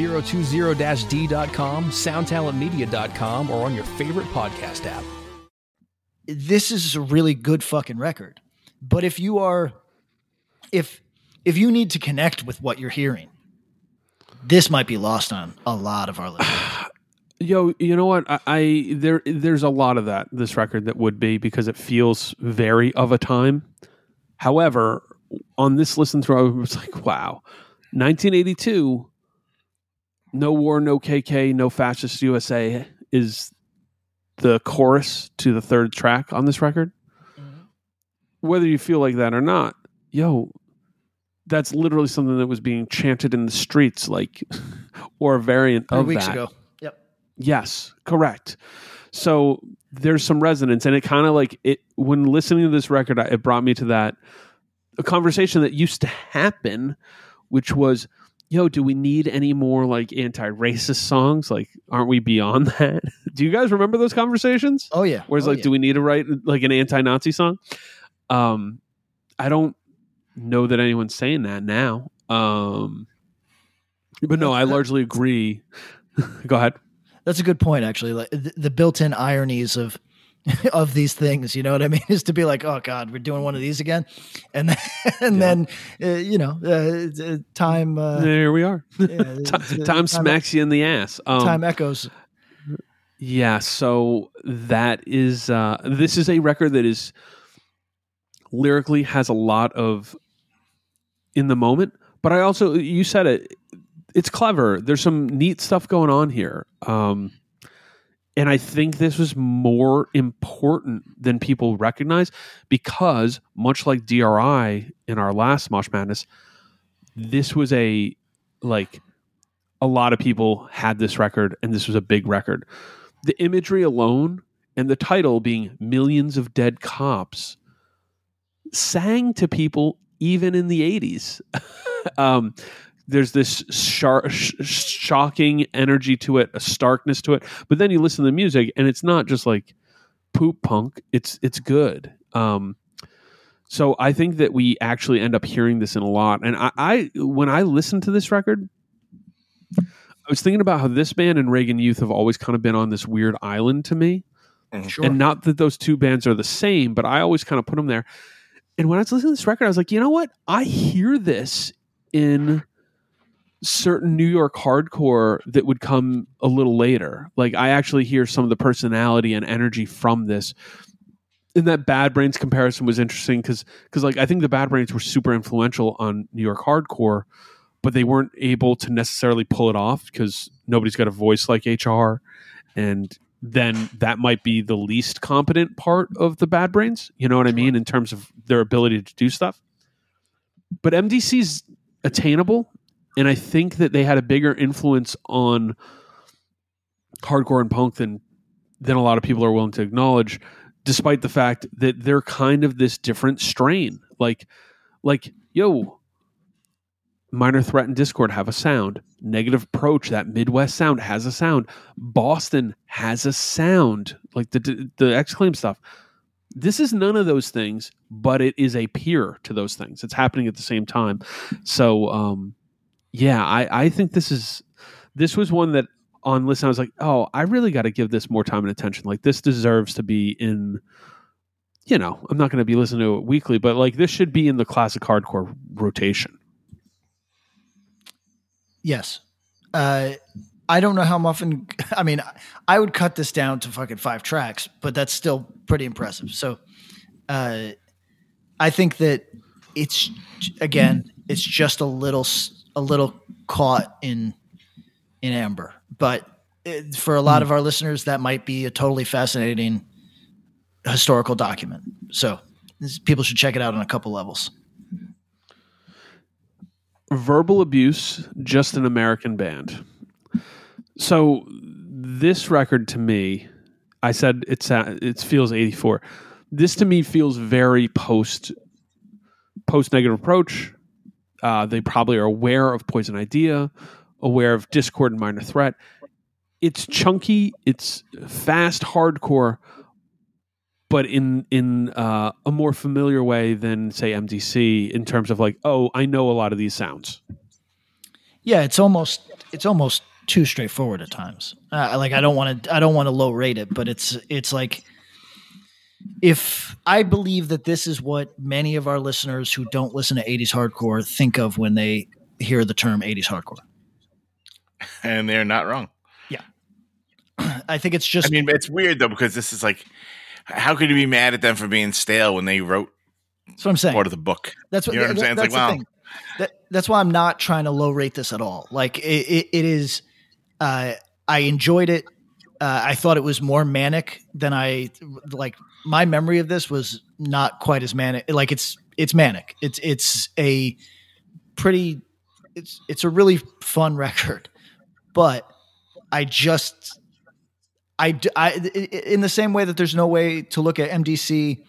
2020-d.com, soundtalentmedia.com, or on your favorite podcast app. This is a really good fucking record. But if you are if if you need to connect with what you're hearing, this might be lost on a lot of our listeners. <sighs> Yo, you know what? I, I there there's a lot of that this record that would be because it feels very of a time. However, on this listen through, I was like, wow, 1982. No war, no KK, no fascist USA is the chorus to the third track on this record. Mm-hmm. Whether you feel like that or not, yo, that's literally something that was being chanted in the streets, like, <laughs> or a variant Three of weeks that. ago. Yep. Yes, correct. So there's some resonance, and it kind of like it when listening to this record, it brought me to that a conversation that used to happen, which was, "Yo, do we need any more like anti-racist songs? Like, aren't we beyond <laughs> that?" do you guys remember those conversations? Oh yeah. Whereas, Oh, like, yeah. do we need to write like an anti-Nazi song? Um, I don't know that anyone's saying that now. Um, but no, I largely agree. <laughs> Go ahead. That's a good point, actually. Like the, the built-in ironies of <laughs> of these things, you know what I mean? <laughs> Is to be like, oh God, we're doing one of these again, and then, <laughs> and then uh, you know, uh, uh, time uh, there we are. yeah, Ti- uh, time smacks you in the ass. Um, time echoes. Yeah, so that is uh this is a record that is lyrically has a lot of in the moment, but I also you said it it's clever. There's some neat stuff going on here. Um and I think this was more important than people recognize because much like DRI in our last Mosh Madness, this was a like a lot of people had this record and this was a big record the imagery alone and the title being Millions of Dead Cops sang to people even in the 80s. <laughs> um, there's this shar- sh- shocking energy to it, a starkness to it. But then you listen to the music, and it's not just like poop punk. It's it's good. Um, so I think that we actually end up hearing this in a lot. And I, I when I listen to this record, I was thinking about how this band and Reagan Youth have always kind of been on this weird island to me. Sure. And not that those two bands are the same, but I always kind of put them there. And when I was listening to this record, I was like, you know what? I hear this in certain New York hardcore that would come a little later. Like I actually hear some of the personality and energy from this. And that Bad Brains comparison was interesting because because like I think the Bad Brains were super influential on New York hardcore, but they weren't able to necessarily pull it off because nobody's got a voice like HR, and then that might be the least competent part of the Bad Brains. You know what I mean in terms of their ability to do stuff. But MDC's attainable and I think that they had a bigger influence on hardcore and punk than than a lot of people are willing to acknowledge, despite the fact that they're kind of this different strain. Like, like yo, minor threat and Dischord have a sound. Negative approach, that Midwest sound has a sound. Boston has a sound, like the the X-Claim stuff. This is none of those things, but it is a peer to those things. It's happening at the same time. So, um, yeah, I, I think this is this was one that on listen I was like, oh, I really got to give this more time and attention. Like this deserves to be in. You know, I'm not going to be listening to it weekly, but like this should be in the classic hardcore rotation. Yes. Uh, I don't know how often. <laughs> I mean, I would cut this down to fucking five tracks, but that's still pretty impressive. So, uh, I think that it's again, it's just a little, a little caught in, in amber. But it, for a lot of our listeners, that might be a totally fascinating historical document. So, this, people should check it out on a couple levels. verbal abuse just an american band so this record to me i said it's it feels 84 this to me feels very post post negative approach uh, they probably are aware of poison idea aware of Dischord and minor threat it's chunky it's fast hardcore but in in uh, a more familiar way than say MDC in terms of like, oh, I know a lot of these sounds. Yeah, it's almost it's almost too straightforward at times. Uh, like I don't want to I don't want to low rate it, but it's it's like if I believe that this is what many of our listeners who don't listen to 80s hardcore think of when they hear the term 80s hardcore. and they're not wrong. Yeah. <clears throat> I think it's just I mean, it's weird though because this is like, how could you be mad at them for being stale when they wrote that's what I'm saying. part of the book? That's what, You know what I'm saying? It's That's like, the wow. thing. That, that's why I'm not trying to low rate this at all. Like it, it, it is. Uh, I enjoyed it. Uh, I thought it was more manic than I like. My memory of this was not quite as manic. Like it's it's manic. It's it's a pretty. It's it's a really fun <laughs> record, but I just. I, I in the same way that there's no way to look at MDC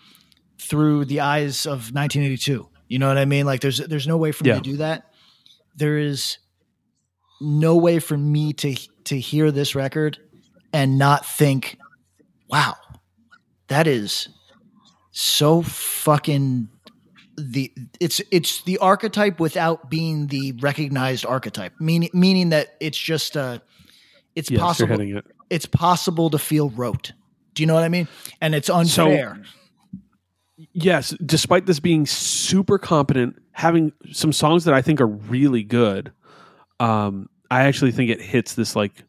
through the eyes of 1982. You know what I mean? Like there's there's no way for me to do that. There is no way for me to to hear this record and not think, "Wow, that is so fucking the it's it's the archetype without being the recognized archetype." Meaning meaning that it's just uh it's Yes, possible it. it's possible to feel rote. Do you know what I mean? And it's unfair. Yes, despite this being super competent, having some songs that I think are really good, um, I actually think it hits this like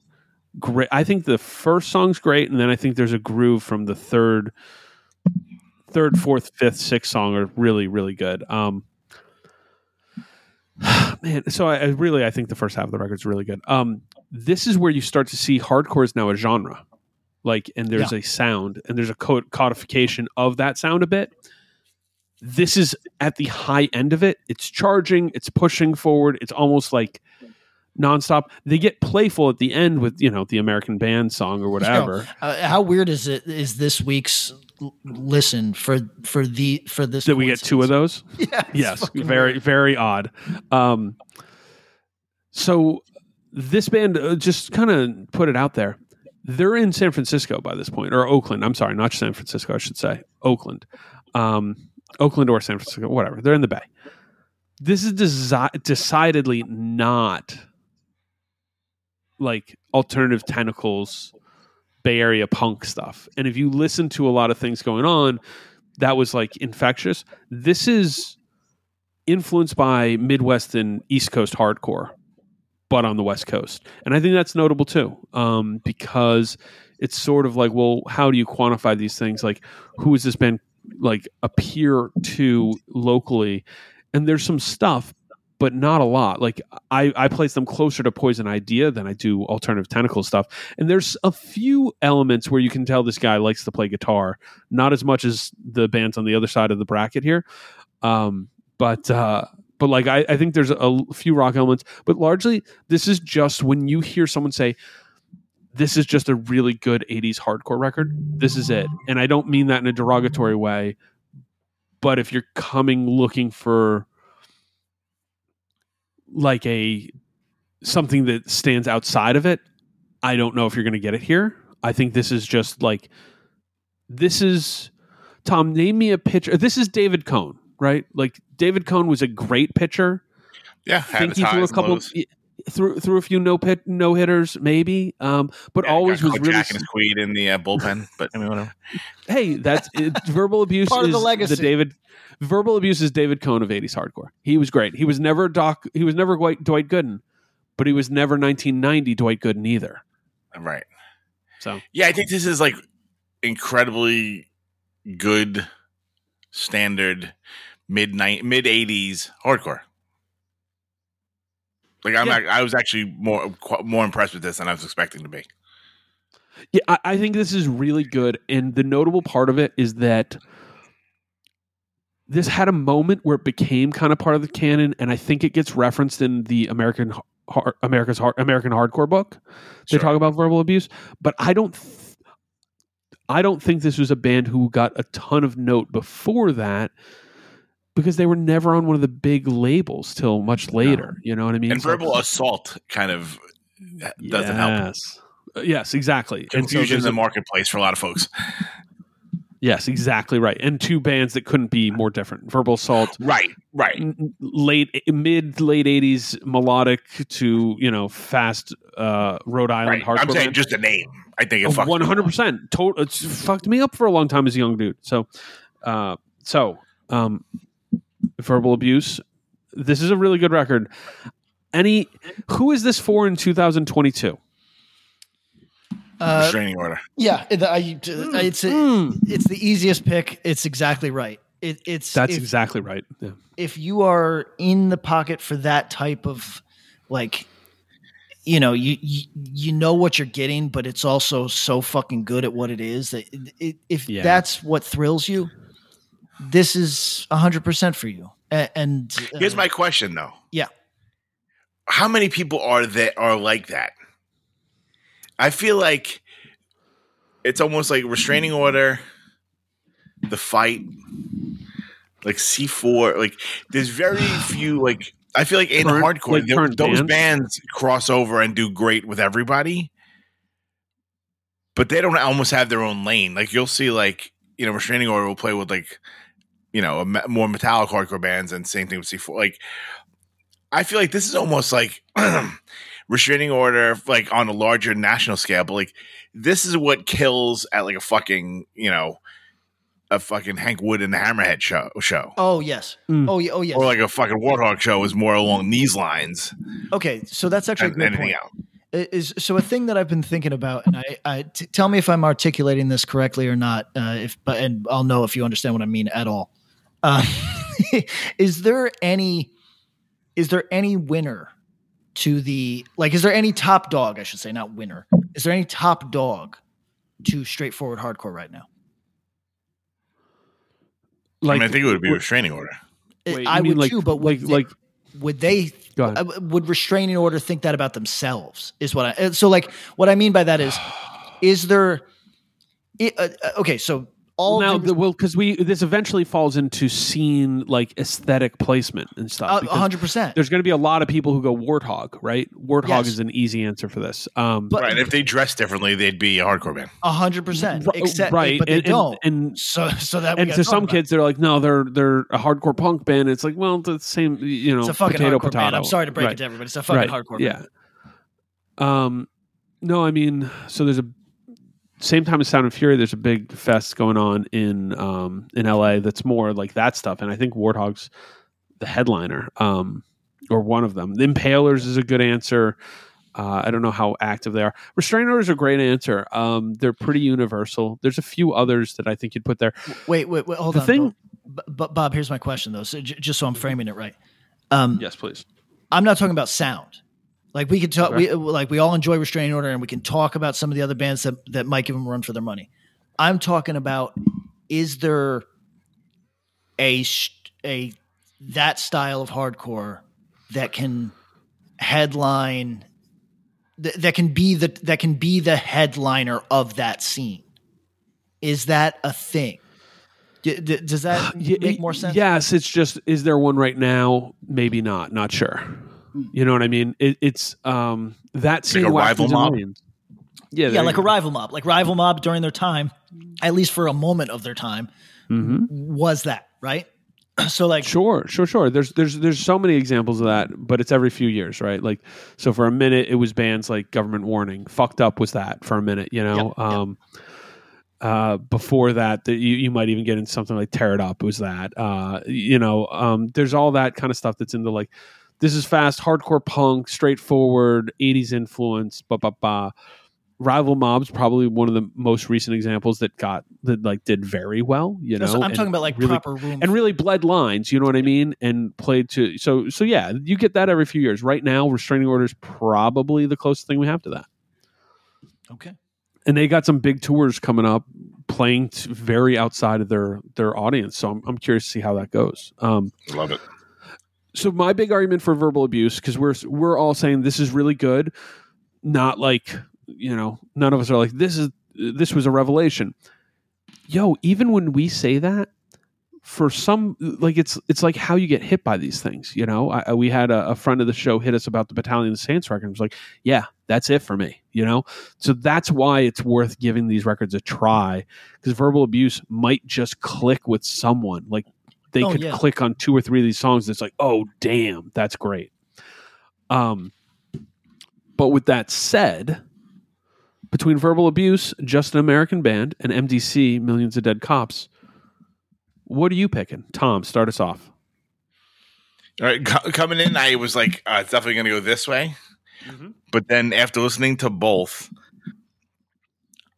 great. I think the first song's great, and then I think there's a groove from the third, third, fourth, fifth, sixth song are really, really good. Um, <sighs> man, so I, I really I think the first half of the record is really good. Um, this is where you start to see hardcore is now a genre, like, and there's a sound and there's a code codification of that sound a bit. This is at the high end of it. It's charging. It's pushing forward. It's almost like nonstop. They get playful at the end with you know the American band song or <laughs> whatever. Uh, how weird is it? Is this week's listen for for the for this? Did we get two of those? <laughs> Yeah, yes, very weird. very odd. Um, so this band uh, just kind of put it out there. They're in San Francisco by this point, or Oakland. I'm sorry, not San Francisco. I should say Oakland, um, Oakland or San Francisco, whatever. They're in the Bay. This is desi- decidedly not like alternative tentacles Bay Area punk stuff. And if you listen to a lot of things going on, that was like infectious. This is influenced by Midwest and East Coast hardcore, but on the West Coast. And I think that's notable too, um, because it's sort of like, well, how do you quantify these things? Like, who has this band like appear to locally? And there's some stuff, but not a lot. Like I, I place them closer to Poison Idea than I do Alternative Tentacle stuff. And there's a few elements where you can tell this guy likes to play guitar, not as much as the bands on the other side of the bracket here. Um, but uh, but like I, I think there's a, a few rock elements, but largely this is just when you hear someone say, "This is just a really good '80s hardcore record." This is it, and I don't mean that in a derogatory way. But if you're coming looking for like a something that stands outside of it, I don't know if you're going to get it here. I think this is just like this is Tom. Name me a pitcher. This is David Cone, right? Like David Cone was a great pitcher. Yeah, I think he threw a couple. lows. Threw, threw a few no pit no hitters maybe um but Yeah, always was caught really jacking his queen in the uh, bullpen. But I mean, whatever. hey that's it, verbal <laughs> abuse Part of is the legacy. The david verbal abuse is david cone of 80s hardcore he was great he was never doc he was never dwight, dwight gooden but he was never 1990 dwight gooden either Right. so Yeah, I think this is like incredibly good standard mid mid eighties hardcore. Like I'm, Yeah. ac- I was actually more more impressed with this than I was expecting to be. Yeah, I, I think this is really good. And the notable part of it is that this had a moment where it became kind of part of the canon, and I think it gets referenced in the American har- America's har- American hardcore book. They Sure. talk about verbal abuse, but I don't. Th- I don't think this was a band who got a ton of note before that because they were never on one of the big labels till much later. You know what I mean? And So- verbal assault kind of doesn't help. Yes. Uh, Yes, exactly. And so Confusion in the marketplace for a lot of folks. Yes, exactly right. And two bands that couldn't be more different. Verbal Assault, Right, right. late mid late eighties melodic to you know fast uh, Rhode Island right. hardcore. I'm saying band. just a name. I think it one hundred percent. Total. It's fucked me up for a long time as a young dude. So, uh, so um, verbal abuse. This is a really good record. Any who is this for in 2022? Uh, Restraining order. yeah, it- I- it's it's the easiest pick. It's exactly right. It, it's That's if, exactly right. Yeah. if you are in the pocket for that type of like you know you, you you know what you're getting but it's also so fucking good at what it is that it, it, if Yeah. that's what thrills you this is 100% for you A- and uh, Here's my question though. yeah How many people are that are like that? I feel like it's almost like restraining order, the fight, like C four. Like there's very few like I feel like in Current- hardcore like there- those bands? bands cross over and do great with everybody, but they don't almost have their own lane. Like you'll see like you know restraining order will play with like you know a me- more metallic hardcore bands and same thing with C four. Like I feel like this is almost like <clears throat> restraining order, like on a larger national scale. But like, this is what kills at like a fucking, you know, a fucking Hank Wood and the Hammerhead show, show, oh yes Mm. oh yeah oh yes or like a fucking Warthog show is more along these lines okay so that's actually a good point else. is so a thing that I've been thinking about, and I, I t- tell me if I'm articulating this correctly or not. Uh, if but and I'll know if you understand what I mean at all. Uh, <laughs> is there any? Is there any winner to the like? Is there any top dog? I should say, not winner. Is there any top dog to straightforward hardcore right now? I mean, I think it would be restraining order. It- Wait, I mean would like, too, but like would like would they Go uh, would restraining order think that about themselves? Is what I uh, so like what I mean by that is is there i- uh, uh, okay so all now, due the, well, because we this eventually falls into scene like aesthetic placement and stuff. Uh, 100%. There's going to be a lot of people who go warthog, right? Warthog Yes. is an easy answer for this. Um, But- right. If they dress differently, they'd be a hardcore band. A hundred percent. Except, right, but they and- and- don't. and- so, so that and gotta some about kids, they're like, no, they're they're a hardcore punk band. It's like, well, the same, you know, It's a fucking potato hardcore potato. band. I'm sorry to break Right. it to everybody. It's a fucking hardcore Yeah. band. Um, no, I mean, so there's a same time as Sound and Fury. There's a big fest going on in um in LA that's more like that stuff, and I think Warthog's the headliner, um, or one of them. The Impalers is a good answer. Uh, I don't know how active they are. Restraint orders are a great answer. Um, they're pretty universal. There's a few others that I think you'd put there. Wait, wait, wait. Hold The on. thing- Bob, but Bob, here's my question though. So j- just so I'm framing it right. Um, Yes, please. I'm not talking about sound. Like we can talk, Okay. we like we all enjoy restraining order, and we can talk about some of the other bands that that might give them a run for their money. I'm talking about is there a sh- a that style of hardcore that can headline th- that can be the that can be the headliner of that scene. Is that a thing? D- d- does that <sighs> make more sense? Yes, it's just is there one right now? Maybe not. Not sure. Hmm. You know what I mean? It, it's um that scene a rival mob? wanes. Yeah, yeah, like you a rival mob, like rival mob during their time, at least for a moment of their time, go. Mhm. was that right? <clears throat> So like, Sure, sure, sure. There's there's there's so many examples of that, but it's every few years, right? Like so for a minute it was bands like Government Warning. Fucked up was that for a minute, you know. Yep, yep. um uh before that that you, you might even get into something like Tear It Up was that. Uh you know, um there's all that kind of stuff that's into like this is fast, hardcore punk, straightforward, 80s influence, ba ba ba. Rival Mob's probably one of the most recent examples that got that like did very well, you know. so I'm and talking about like really proper room. and really bled lines. You know what I mean? And played to so so yeah, you get that every few years. Right now, restraining orders probably the closest thing we have to that. okay. And they got some big tours coming up, playing to very outside of their their audience. So I'm I'm curious to see how that goes. Um, Love it. So my big argument for verbal abuse because we're we're all saying this is really good, not like you know none of us are like this is this was a revelation. Yo, even when we say that, for some like it's it's like how you get hit by these things. You know, I, we had a, a friend of the show hit us about the Battalion of Saints record. and was like, yeah, that's it for me. You know, so that's why it's worth giving these records a try because verbal abuse might just click with someone like they Oh, could yeah. click on two or three of these songs. It's like, oh damn, that's great. Um, but with that said, between verbal abuse, just an American band, and MDC, Millions of Dead Cops, what are you picking? Tom, start us off. All right, co- coming in, I was like, uh, it's definitely going to go this way. But then after listening to both,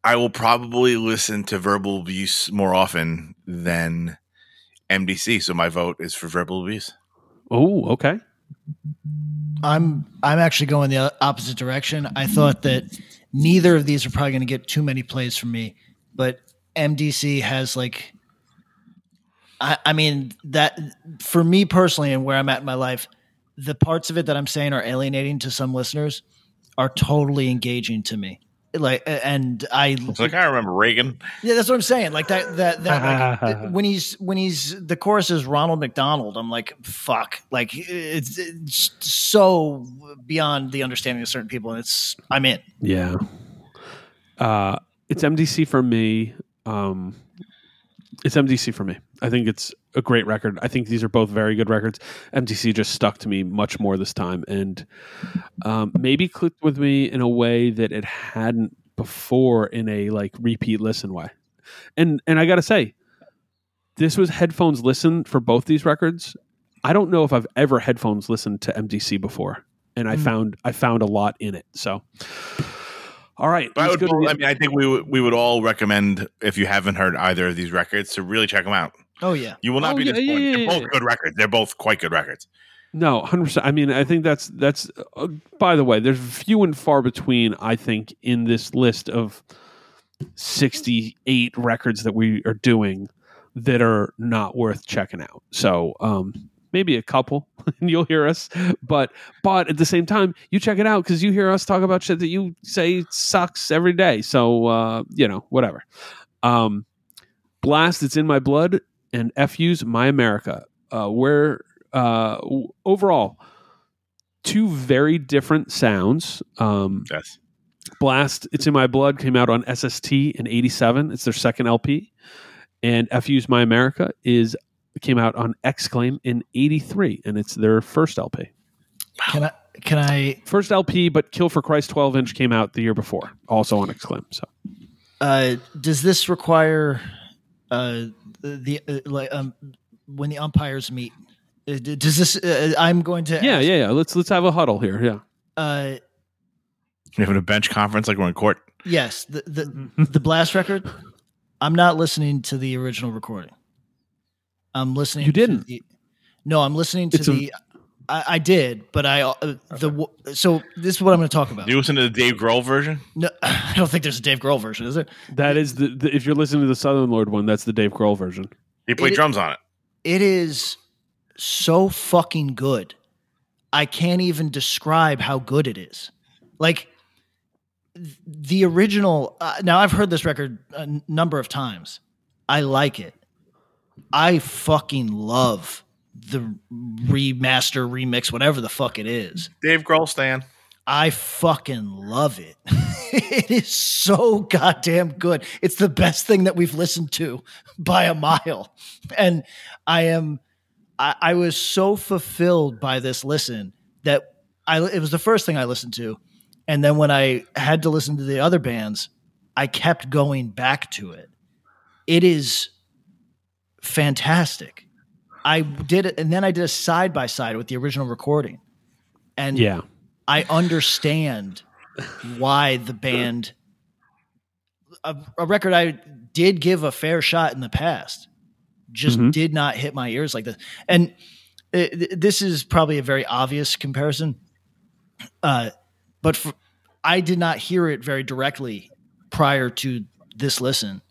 I will probably listen to verbal abuse more often than MDC. So my vote is for verbal abuse. Oh, okay. I'm I'm actually going the opposite direction. I thought that neither of these are probably going to get too many plays from me, but MDC has like I, I mean that for me personally and where I'm at in my life, the parts of it that I'm saying are alienating to some listeners are totally engaging to me. Like and I It's like I remember Reagan. yeah, that's what I'm saying. Like that, that, that like, <laughs> when he's when he's the chorus is Ronald McDonald. I'm like, fuck. Like it's, it's so beyond the understanding of certain people, and it's I'm in. Yeah. Uh, it's MDC for me. Um, it's MDC for me. I think it's a great record. I think these are both very good records. MDC just stuck to me much more this time and um, maybe clicked with me in a way that it hadn't before in a like repeat listen way. And and I got to say this was headphones listen for both these records. I don't know if I've ever headphones listened to MDC before and I found I found a lot in it. So all right, But I, would, go to I mean, I think we would, we would all recommend if you haven't heard either of these records to really check them out. Oh yeah, You will not Oh, be yeah, disappointed. yeah, yeah, They're both yeah. good records. They're both quite good records. No, hundred percent. I mean, I think that's that's. Uh, by the way, there's few and far between. I think in this list of sixty-eight records that we are doing that are not worth checking out. So, um, maybe a couple, <laughs> and you'll hear us. But but at the same time, you check it out because you hear us talk about shit that you say sucks every day. So uh, you know, whatever. Um, Blast, it's in my blood, and FU's My America. Uh, where uh, overall, two very different sounds. Um, Yes. Blast, It's in My Blood came out on SST in 87. It's their second LP. And FU's My America is came out on X-Claim in 83 and it's their first LP. Can I? Can I? First LP, but Kill for Christ 12 inch came out the year before, also on X-Claim. So Uh, does this require uh, the uh, like um, when the umpires meet? uh, Does this? Uh, I'm going to. yeah, ask, yeah, yeah. Let's let's have a huddle here. Yeah. Uh, We're having a bench conference like we're in court. yes, the the the blast record. I'm not listening to the original recording. I'm listening. You didn't? the- no, I'm listening to It's the. I, I did, but I uh, the so this is what I'm going to talk about. You listen to the Dave Grohl version? No, <laughs> I don't think there's a Dave Grohl version, is there? That is the, the if you're listening to the Southern Lord one, that's the Dave Grohl version. He played It- drums on it. It is so fucking good. I can't even describe how good it is. Like the original. Uh, now I've heard this record a n- number of times. I like it. I fucking love the remaster, remix, whatever the fuck it is. Dave Grohl stan. I fucking love it. <laughs> it is so goddamn good. It's the best thing that we've listened to by a mile. And I am I, I was so fulfilled by this listen that I it was the first thing I listened to. And then when I had to listen to the other bands, I kept going back to it. It is fantastic. I did it and then I did a side by side with the original recording. And Yeah. I understand why the band a, a record I did give a fair shot in the past just Mhm. did not hit my ears like this. And uh, th- this is probably a very obvious comparison. Uh, but for, I did not hear it very directly prior to this listen,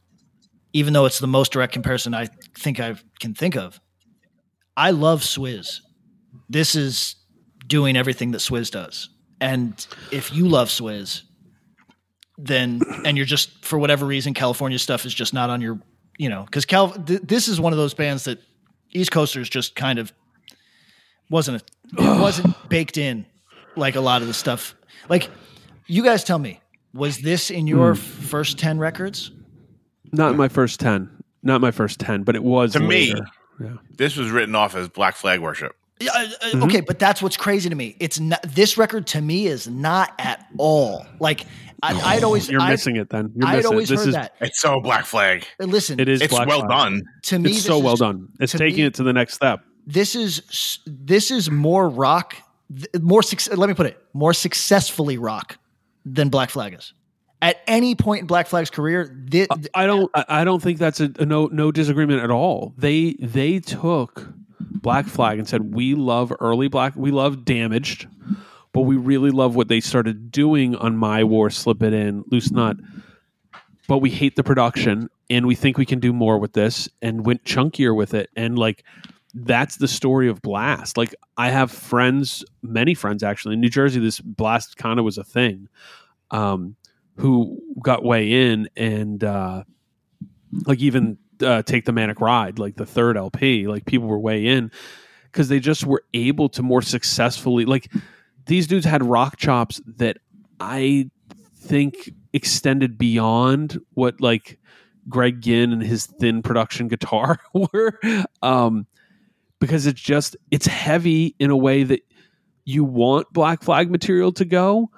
even though it's the most direct comparison I think I can think of. I love Swiz. This is doing everything that Swiz does. And if you love Swiz, then and you're just for whatever reason California stuff is just not on your, you know, because Cal. Th- this is one of those bands that East Coasters just kind of wasn't a, it wasn't baked in like a lot of the stuff. Like you guys tell me, was this in your hmm. first ten records? Not in my first 10. Not my first 10, but it was To me. Yeah. this was written off as Black Flag worship. Yeah, uh, uh, Okay, but that's what's crazy to me. It's not this record to me is not at all like I, I'd always You're I'd- missing it then. You're I'd missing always it. This heard is that. It's so Black Flag. Uh, Listen, it is It's Black well Flag. done. to me. It's this so is- well done. It's taking me- it to the next step. This is this is more rock, more suc- let me put it more successfully rock than Black Flag is. At any point in Black Flag's career, thi- I don't. I I don't think that's a, a no no disagreement at all. They they took Black Flag and said we love early Black. We love Damaged, but we really love what they started doing on My War, Slip It In, Loose Nut. But we hate the production, and we think we can do more with this, and went chunkier with it, and like. That's the story of Blast. Like I have friends, many friends actually in New Jersey. This Blast kind of was a thing. Um, who got way in and uh, like even uh, take the manic ride like the third lp like people were way in because they just were able to more successfully like these dudes had rock chops that i think extended beyond what like greg ginn and his thin production guitar <laughs> were um because it's just it's heavy in a way that you want black flag material to go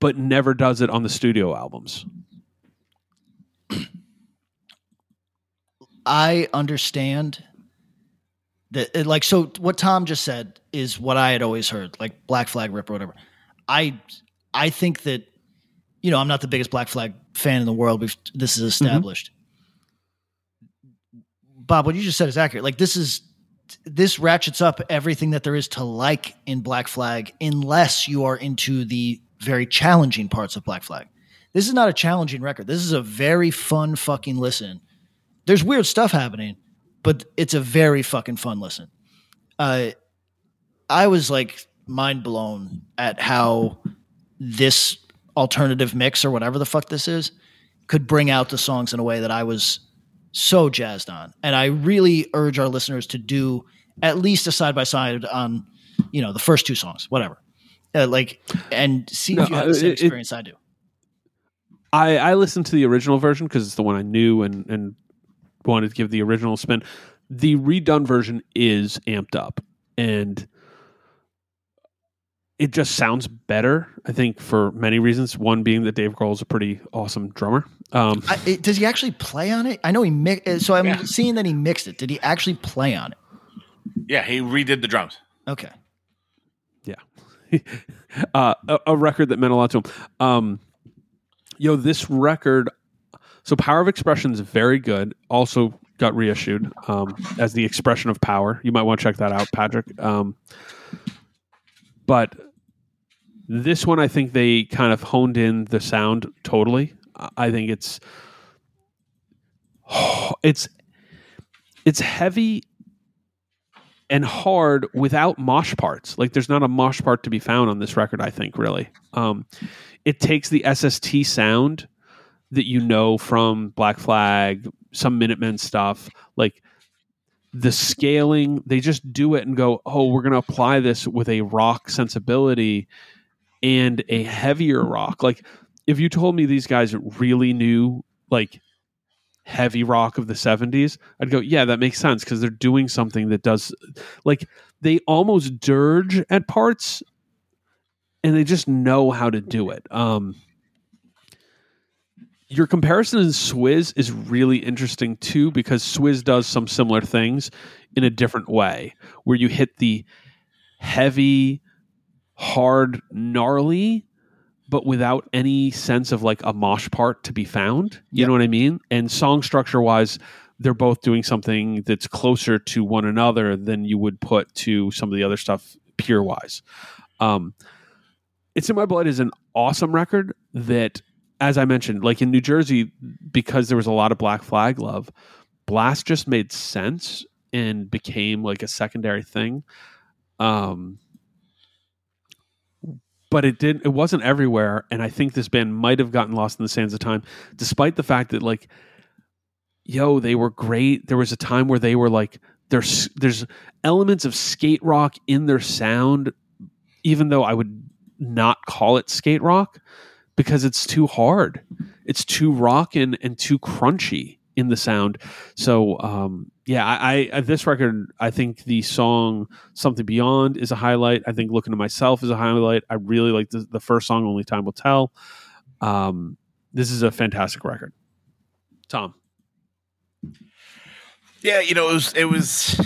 but never does it on the studio albums I understand that, it- like, so what Tom just said is what I had always heard, like Black Flag Rip or whatever. I, I think that, you know, I'm not the biggest Black Flag fan in the world. We've this is mm-hmm. established. Bob, what you just said is accurate. Like, this is this ratchets up everything that there is to like in Black Flag, unless you are into the very challenging parts of Black Flag. This is not a challenging record. This is a very fun fucking listen there's weird stuff happening, but it's a very fucking fun listen. uh, I was like mind blown at how this alternative mix or whatever the fuck this is could bring out the songs in a way that I was so jazzed on. And I really urge our listeners to do at least a side by side on, you know, the first two songs, whatever. Uh, like, and see No, if you have the same uh, it- it- experience I do. I, I listened to the original version because it's the one I knew and, and wanted to give the original spin. The redone version is amped up and it just sounds better, I think, for many reasons. One being that Dave Grohl is a pretty awesome drummer. Um, I, it, does he actually play on it? I know he mixed. So I'm Yeah. seeing that he mixed it. Did he actually play on it? Yeah, he redid the drums. Okay. <laughs> uh, a, a record that meant a lot to him. Um, yo, this record, so Power of Expression is very good. Also got reissued um, as the Expression of Power. You might want to check that out, Patrick. Um, but this one, I think they kind of honed in the sound totally. I- I think it's <sighs> it's it's heavy and hard without mosh parts. Like there's not a mosh part to be found on this record, I think, really. Um, it takes the SST sound that you know from Black Flag, some Minutemen stuff, like the scaling, they just do it and go, oh, we're going to apply this with a rock sensibility and a heavier rock. Like if you told me these guys really knew like heavy rock of the 70s, I'd go, yeah, that makes sense because they're doing something that does like they almost dirge at parts and they just know how to do it. Um your comparison in Swiz is really interesting too because Swiz does some similar things in a different way where you hit the heavy, hard, gnarly, but without any sense of like a mosh part to be found. You Yep. know what I mean? And song structure wise, they're both doing something that's closer to one another than you would put to some of the other stuff pure wise. Um, it's in my blood is an awesome record that, as I mentioned, like in New Jersey, because there was a lot of Black Flag love, Blast just made sense and became like a secondary thing. Um, but it didn't it wasn't everywhere and i think this band might have gotten lost in the sands of time despite the fact that like yo they were great. There was a time where they were like there's there's elements of skate rock in their sound even though i would not call it skate rock because it's too hard. It's too rockin' and too crunchy in the sound. So um yeah I, I this record i think the song something beyond is a highlight. I think looking to myself is a highlight. I really like the, the first song only time will tell. Um this is a fantastic record. Tom. Yeah, you know, it was it was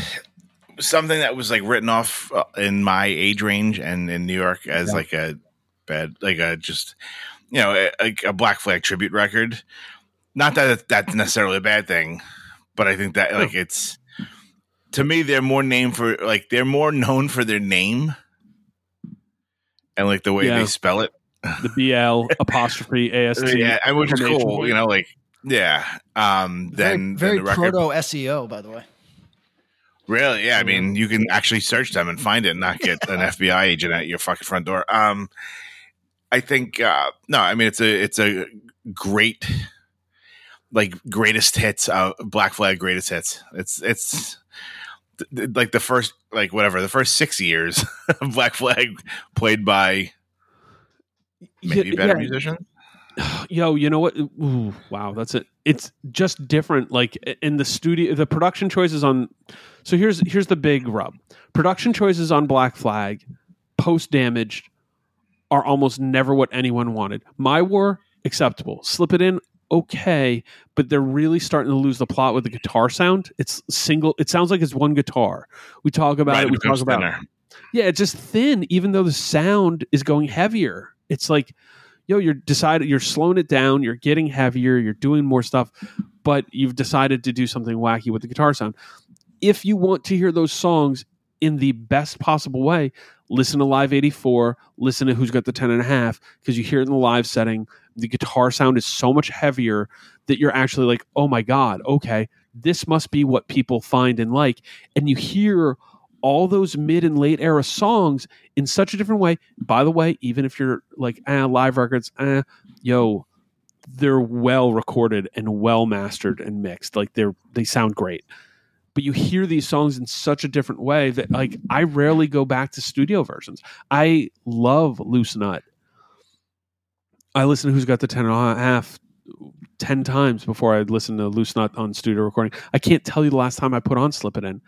something that was like written off uh, in my age range and in New York as Yeah. like a bad, like a just you know a, a- a Black Flag tribute record. Not that that's necessarily a bad thing, but I think that like it's to me they're more named for like they're more <laughs> known for their name and like the way Yeah. they spell it. the bl <laughs> apostrophe ast yeah, and which is cool. You know, like yeah. Um, then very, then very the record proto SEO, by the way. Really? Yeah. I mean, you can actually search them and find it and not get an <laughs> FBI agent at your fucking front door. Um, I think, uh, no, I mean, it's a, it's a great, like greatest hits, uh, Black Flag greatest hits. It's, it's th- th- like the first, like whatever, the first six years <laughs> of Black Flag played by maybe Yeah, better yeah. musicians. <sighs> yo you know what Ooh, wow that's it it's just different like in the studio the production choices on so here's here's the big rub production choices on black flag post damaged are almost never what anyone wanted my war acceptable slip it in okay but they're really starting to lose the plot with the guitar sound it's single it sounds like it's one guitar we talk about Right, it we talk about thinner. yeah, it's just thin, even though the sound is going heavier. It's like, yo, you're decided you're slowing it down, you're getting heavier, you're doing more stuff, but you've decided to do something wacky with the guitar sound. If you want to hear those songs in the best possible way, listen to Live 84, listen to Who's Got the 10 and a half, because you hear it in the live setting. The guitar sound is so much heavier that you're actually like, oh my God, okay, this must be what people find and like. And you hear all those mid and late era songs in such a different way. By the way, even if you're like ah, live records, ah, yo, they're well recorded and well mastered and mixed. Like they're they sound great. But you hear these songs in such a different way that like I rarely go back to studio versions. I love Loose Nut. I listen to Who's Got the Ten and a Half 10 times before I'd listen to Loose Nut on studio recording. I can't tell you the last time I put on Slip It In.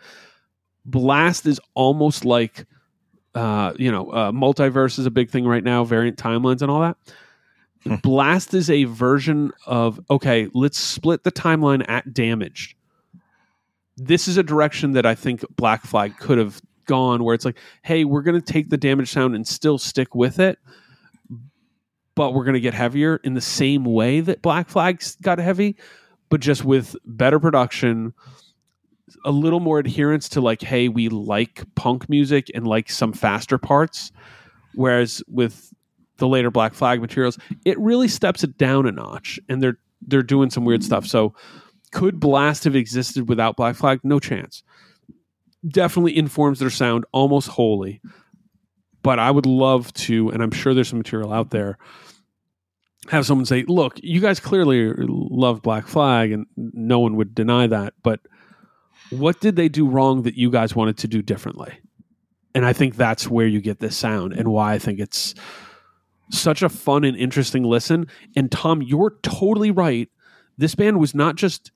Blast is almost like, uh, you know, uh, multiverse is a big thing right now, variant timelines and all that. Hmm. Blast is a version of, okay, let's split the timeline at damaged. This is a direction that I think Black Flag could have gone where it's like, hey, we're going to take the damage sound and still stick with it but we're going to get heavier in the same way that Black Flags got heavy, but just with better production, a little more adherence to like, hey, we like punk music and like some faster parts. Whereas with the later Black Flag materials, it really steps it down a notch, and they're they're doing some weird stuff. So, could Blast have existed without Black Flag? No chance. Definitely informs their sound almost wholly. But I would love to, and I'm sure there's some material out there have someone say, "Look, you guys clearly love Black Flag, and no one would deny that. But what did they do wrong that you guys wanted to do differently?" And I think that's where you get this sound, and why I think it's such a fun and interesting listen. And Tom, you're totally right. This band was not just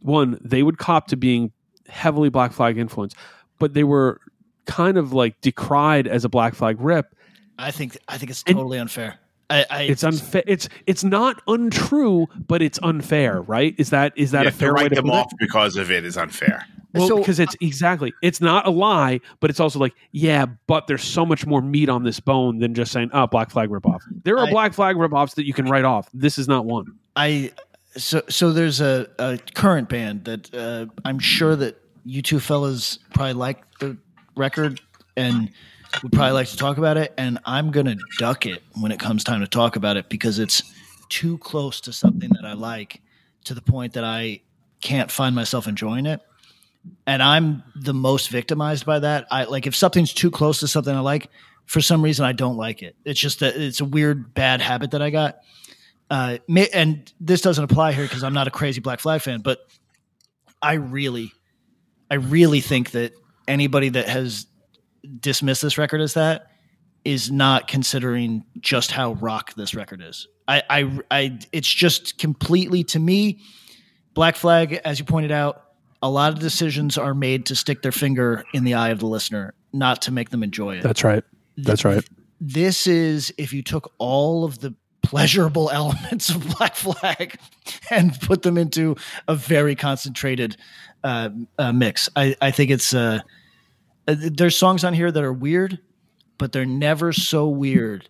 one; they would cop to being heavily Black Flag influenced, but they were kind of like decried as a Black Flag rip. I think I think it's And- totally unfair. I, I it's unfair. It's it's not untrue, but it's unfair, right? Is that is that Yeah, a fair to way write to them off it? because of it is unfair. Well, So- because it's uh, exactly it's not a lie, but it's also like yeah, but there's so much more meat on this bone than just saying oh Black Flag ripoff. There are I- Black Flag ripoffs that you can write off. This is not one. I so so there's a, a current band that uh, I'm sure that you two fellas probably like the record and would probably like to talk about it. And I'm gonna duck it when it comes time to talk about it because it's too close to something that I like to the point that I can't find myself enjoying it. And I'm the most victimized by that. I like if something's too close to something I like, for some reason I don't like it. It's just that it's a weird bad habit that I got uh, may, and this doesn't apply here because I'm not a crazy Black Flag fan, but I really, I really think that anybody that has dismissed this record as that is not considering just how rock this record is. I, I, I, it's just completely to me, Black Flag, as you pointed out, a lot of decisions are made to stick their finger in the eye of the listener, not to make them enjoy it That's right. That's right. this is if you took all of the pleasurable <laughs> elements of Black Flag and put them into a very concentrated uh, uh, mix. I, I think it's uh, uh, there's songs on here that are weird, but they're never so weird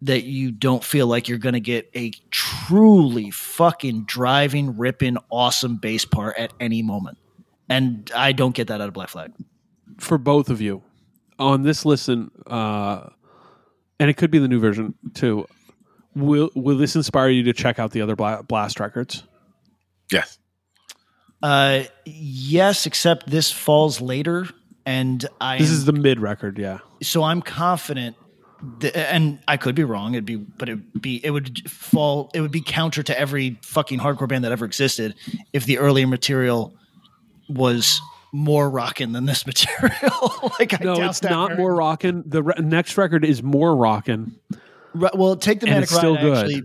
that you don't feel like you're going to get a truly fucking driving, ripping, awesome bass part at any moment. And I don't get that out of Black Flag. For both of you on this listen, uh, and it could be the new version too. Will will this inspire you to check out the other Blast records? Yes. Uh, yes, except this falls later, and I This am- is the mid record, yeah. so I'm confident, that, and I could be wrong. It'd be, but it'd be, it would fall, it would be counter to every fucking hardcore band that ever existed if the earlier material was more rockin' than this <laughs> material. like I No, it's not very- more rockin'. The re- next record is more rockin'. Right, well, take the And manic it's still ride. good. Actually,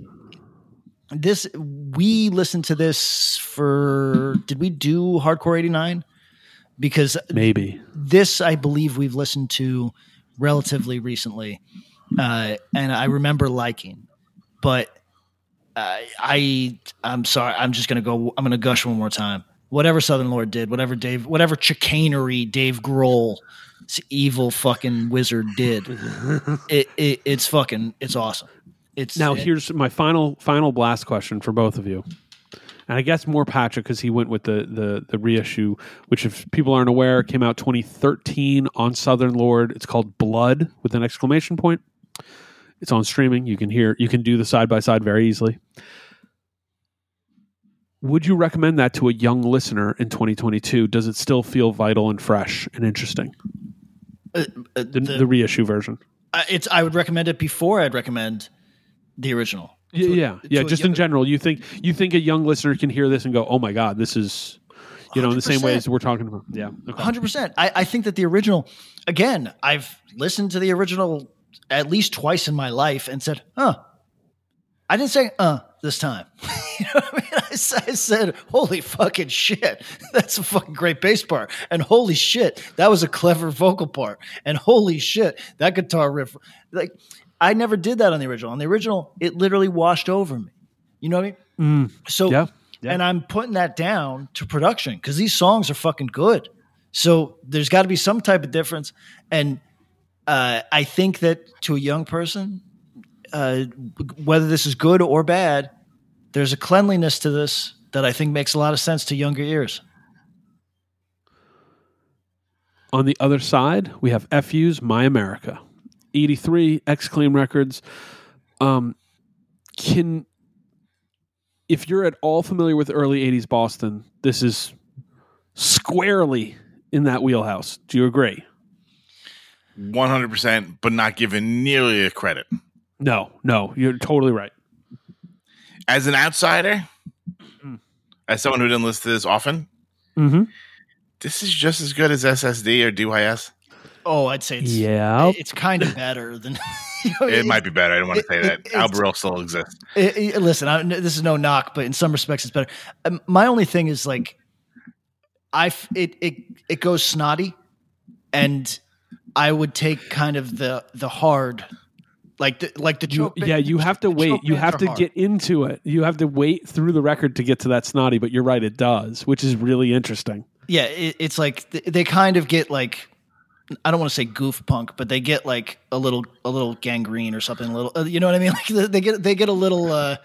this we listened to this for. Did we do hardcore eighty nine? Because Maybe. this I believe we've listened to relatively recently, uh, and I remember liking, but uh, I I'm sorry I'm just gonna go I'm gonna gush one more time. Whatever Southern Lord did, whatever Dave, whatever chicanery Dave Grohl, evil fucking wizard did, <laughs> it, it it's fucking it's awesome. It's Now it- here's my final final blast question for both of you, and I guess more Patrick because he went with the the the reissue, which if people aren't aware, came out 2013 on Southern Lord. It's called Blood with an exclamation point. It's on streaming. You can hear you can do the side by side very easily. Would you recommend that to a young listener in 2022? Does it still feel vital and fresh and interesting? Uh, uh, The, the- the reissue version. uh, it's I would recommend it before I'd recommend the original. Yeah, To- yeah, yeah. to Just in young- general, you think you think a young listener can hear this and go, "Oh my god, this is," you know, in the same way as we're talking about. Yeah, okay. Hundred percent. I, I think that the original, again, I've listened to the original at least twice in my life and said, "Huh." I didn't say "uh" this time. <laughs> you know what I mean? I, said, "Holy fucking shit, <laughs> that's a fucking great bass part," and "Holy shit, that was a clever vocal part," and "Holy shit, that guitar riff." Like, I never did that on the original. On the original, it literally washed over me. You know what I mean? So Yeah, yeah. and I'm putting that down to production because these songs are fucking good. So there's got to be some type of difference. And uh, I think that to a young person, uh, whether this is good or bad, there's a cleanliness to this that I think makes a lot of sense to younger ears. On the other side, we have FU's My America, eighty three X-Claim Records. Um, can if you're at all familiar with early '80s Boston, this is squarely in that wheelhouse. Do you agree? One hundred percent, but not given nearly a credit. No, no, you're totally right. As an outsider, as someone who didn't listen to this often, Mm-hmm. this is just as good as SSD or DYS. Oh, I'd say it's Yeah. it's kind of better than. <laughs> you know, It might be better. I don't want to say it- that. it's- Alberell still exists. It- it- listen, I, this is no knock, but in some respects, it's better. Um, my only thing is like, I it it it goes snotty, and I would take kind of the the hard, like the like the You, yeah, you have to wait. You have to hard. get into it. You have to wait through the record to get to that snotty. But you're right, it does, which is really interesting. Yeah, it, it's like th- they kind of get like. I don't want to say goof punk, but they get like a little, a little Gang Green or something. A little, uh, you know what I mean? <laughs> Like they get, they get a little. uh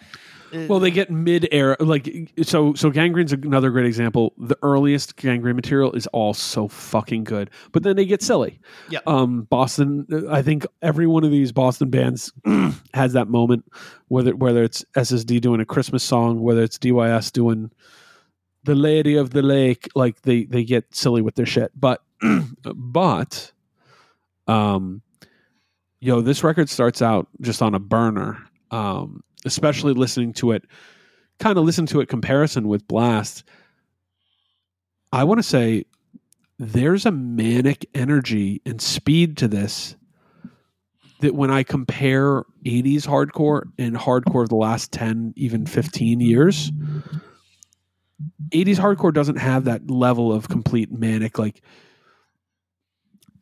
Well, they get mid air, like so. So Gang Green's another great example. The earliest Gang Green material is all so fucking good, but then they get silly. Yeah. Um, Boston. I think every one of these Boston bands <clears throat> has that moment, whether whether it's SSD doing a Christmas song, whether it's DYS doing the Lady of the Lake, like they they get silly with their shit. But <clears throat> but, um, yo, this record starts out just on a burner. Um, especially listening to it, kind of listen to it comparison with Blast. I want to say there's a manic energy and speed to this that when I compare 80s hardcore and hardcore of the last 10, even 15 years, 80s hardcore doesn't have that level of complete manic. Like,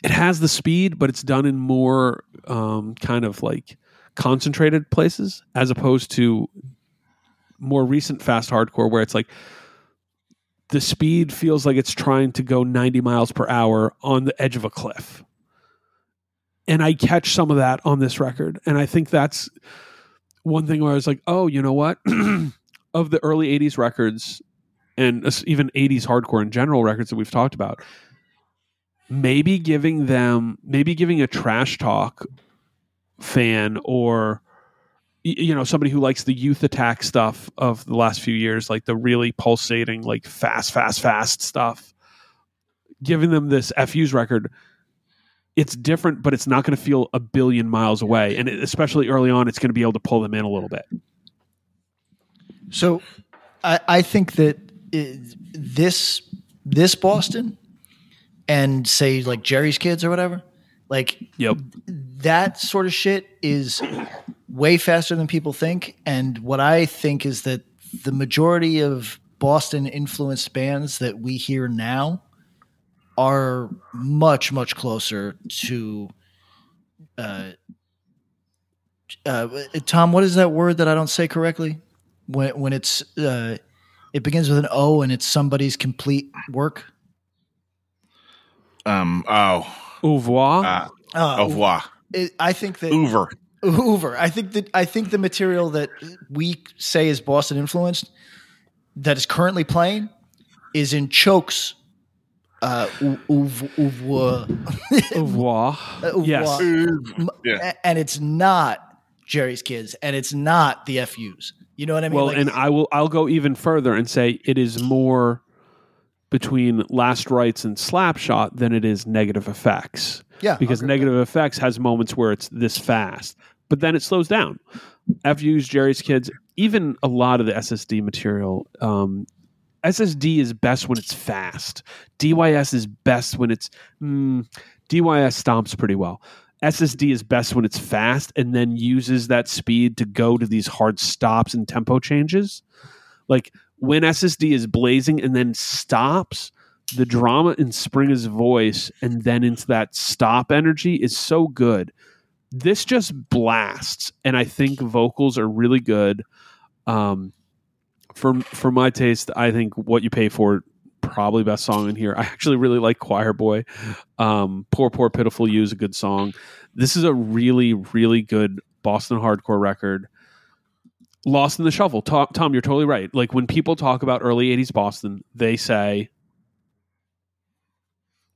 it has the speed, but it's done in more um, kind of like concentrated places as opposed to more recent fast hardcore where it's like the speed feels like it's trying to go 90 miles per hour on the edge of a cliff. And I catch some of that on this record. And I think that's one thing where I was like, oh, you know what? <clears throat> of the early 80s records and even 80s hardcore in general records that we've talked about, maybe giving them, maybe giving a trash talk fan or you know somebody who likes the youth attack stuff of the last few years like the really pulsating like fast fast fast stuff giving them this fu's record it's different but it's not going to feel a billion miles away. And especially early on it's going to be able to pull them in a little bit. So, I, I think that this this Boston and say like Jerry's Kids or whatever, like yep that sort of shit is way faster than people think. And what I think is that the majority of Boston influenced bands that we hear now are much much closer to. Uh, uh, Tom, what is that word that I don't say correctly? When when it's uh, it begins with an O and it's somebody's complete work. Um. Oh. Au revoir Uh, Uh, au revoir. it, I think that Hoover. Hoover. I think that I think the material that we say is Boston influenced that is currently playing is in Chokes. Uh, ou- ouv- ouvre- au revoir <laughs> yes ouvre- Yeah. and it's not Jerry's Kids, and it's not the FUs. You know what I mean? well Like, and i will i'll go even further and say it is more between last rights and slapshot than it is Negative FX. Yeah, because Negative FX has moments where it's this fast but then it slows down. Fus jerry's kids even a lot of the ssd material um, ssd is best when it's fast. Dys is best when it's mm, dys stomps pretty well. Ssd is best when it's fast and then uses that speed to go to these hard stops and tempo changes. Like when ssd is blazing and then stops the drama in Springa's voice and then into that stop energy is so good. This just blasts, and I think vocals are really good. Um, for for my taste, I think what you pay for probably best song in here. I actually really like Choir Boy. Um, Poor Poor Pitiful You is a good song. This is a really really good Boston hardcore record. Lost in the Shuffle. Tom, Tom, you're totally right. Like when people talk about early '80s Boston, they say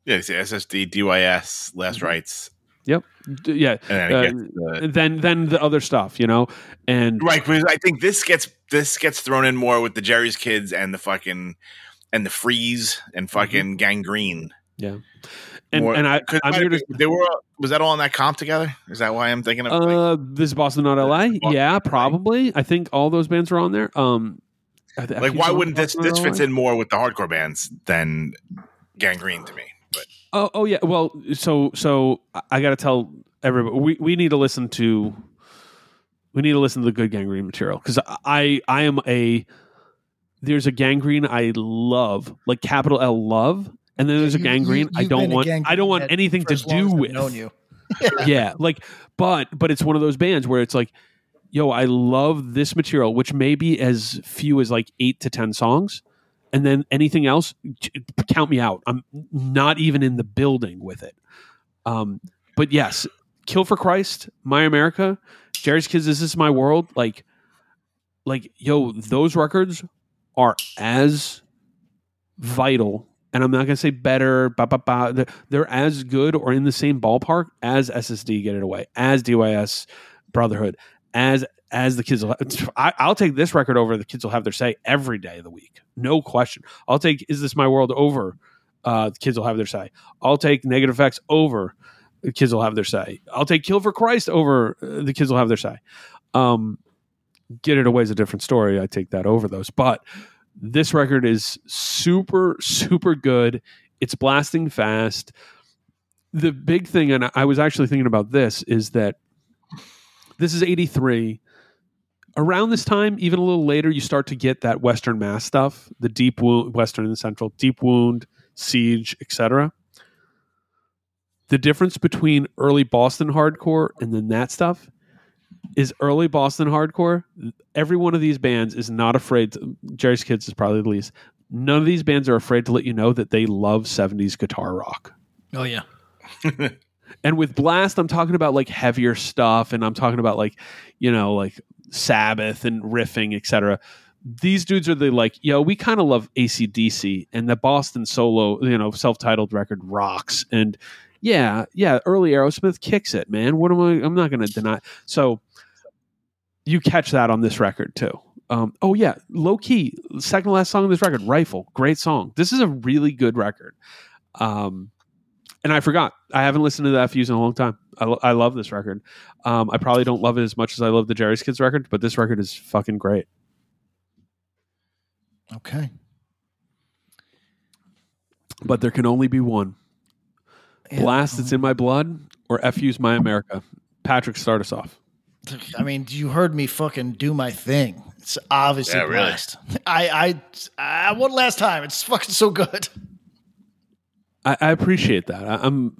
Yeah, it's the SSD, DYS, last rights, Yep. D- yeah. and then Uh, the, then then the other stuff, you know, and right. Because I think this gets this gets thrown in more with the Jerry's Kids and the fucking and the freeze and fucking Gang Green. yeah, and More- and I I'm here to. they were was that all in that comp together? Is that why I'm thinking of? like- Uh, this is Boston, not LA. Boston, Yeah, probably. I think all those bands were on there. Um, like why wouldn't this this fits in more with the hardcore bands than Gang Green to me? But Oh, oh yeah. Well, so so I- I got to tell everybody we, we need to listen to we need to listen to the good Gang Green material because I I am a there's a Gang Green I love like capital L love and then there's a Gang Green. you- I don't want I don't want anything to do with known you. <laughs> yeah like but but it's one of those bands where it's like yo i love this material which may be as few as like eight to ten songs. And then anything else count me out. I'm not even in the building with it. Um but yes kill for christ my america jerry's kids Is this is my world like like yo those records are as vital and I'm not going to say better, bah, bah, bah. They're, they're as good or in the same ballpark as SSD Get It Away, as DYS Brotherhood, as as the kids. Will I, I'll take this record over the kids will have their say every day of the week, no question. I'll take Is This My World over uh, the kids will have their say. I'll take Negative FX over the kids will have their say. I'll take Kill for Christ over uh, the kids will have their say. Um, Get It Away is a different story. I take that over those, but this record is super super good. It's blasting fast. The big thing and i was actually thinking about this is that this is 83 around this time even a little later you start to get that western mass stuff the deep wound western and central deep wound siege etc the difference between early boston hardcore and then that stuff is early Boston hardcore. Every one of these bands is not afraid. To, Jerry's Kids is probably the least. None of these bands are afraid to let you know that they love 70s guitar rock. Oh yeah. <laughs> And with Blast, I'm talking about like heavier stuff, and I'm talking about like, you know, like Sabbath and riffing, etc. These dudes are the like, yo, we kind of love ACDC, and the Boston solo, you know, self titled record rocks. And yeah, yeah, early Aerosmith kicks it, man. What am I? I'm not going to deny. So you catch that on this record too. Um, oh yeah, low key, second to last song on this record, Rifle, great song. This is a really good record. Um, and I forgot, I haven't listened to the FUs in a long time. I, lo- I love this record. Um, I probably don't love it as much as I love the Jerry's Kids record, but this record is fucking great. Okay. But there can only be one. Blast, it's in my blood, or FU's my America. Patrick, start us off. I mean, you heard me fucking do my thing. It's obviously Yeah, really. blast. I, I, I, one last time. It's fucking so good. I, I appreciate that. I, I'm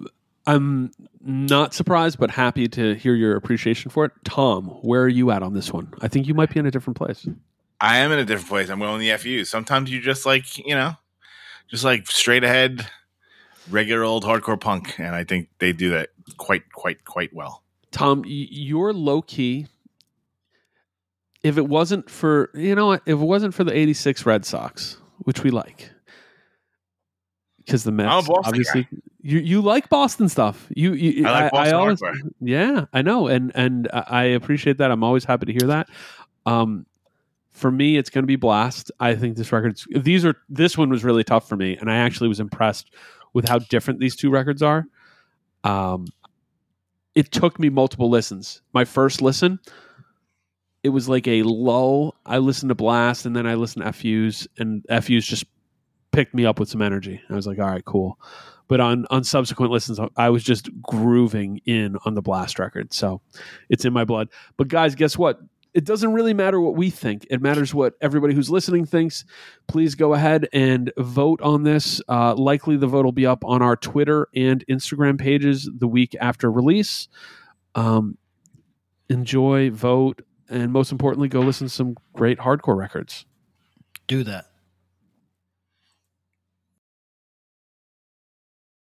I'm not surprised, but happy to hear your appreciation for it. Tom, where are you at on this one? I think you might be in a different place. I am in a different place. I'm going the FU. Sometimes you just like, you know, just like straight ahead, regular old hardcore punk. And I think they do that quite, quite, quite well. Tom, you're low key. If it wasn't for you know what, if it wasn't for the '86 Red Sox, which we like, because the Mets I'm a Boston obviously you you like Boston stuff. You, you I like Boston always, yeah, I know, and and I I appreciate that. I'm always happy to hear that. Um, for me, it's going to be Blast. I think this record's these are this one was really tough for me, and I actually was impressed with how different these two records are. Um, it took me multiple listens. My first listen, it was like a lull. I listened to Blast and then I listened to FUs, and FUs just picked me up with some energy. I was like, all right, cool. But on on subsequent listens, I was just grooving in on the Blast record. So it's in my blood. But guys, guess what? It doesn't really matter what we think. It matters what everybody who's listening thinks. Please go ahead and vote on this. Uh, likely the vote will be up on our Twitter and Instagram pages the week after release. Um, enjoy, vote, and most importantly, go listen to some great hardcore records. Do that.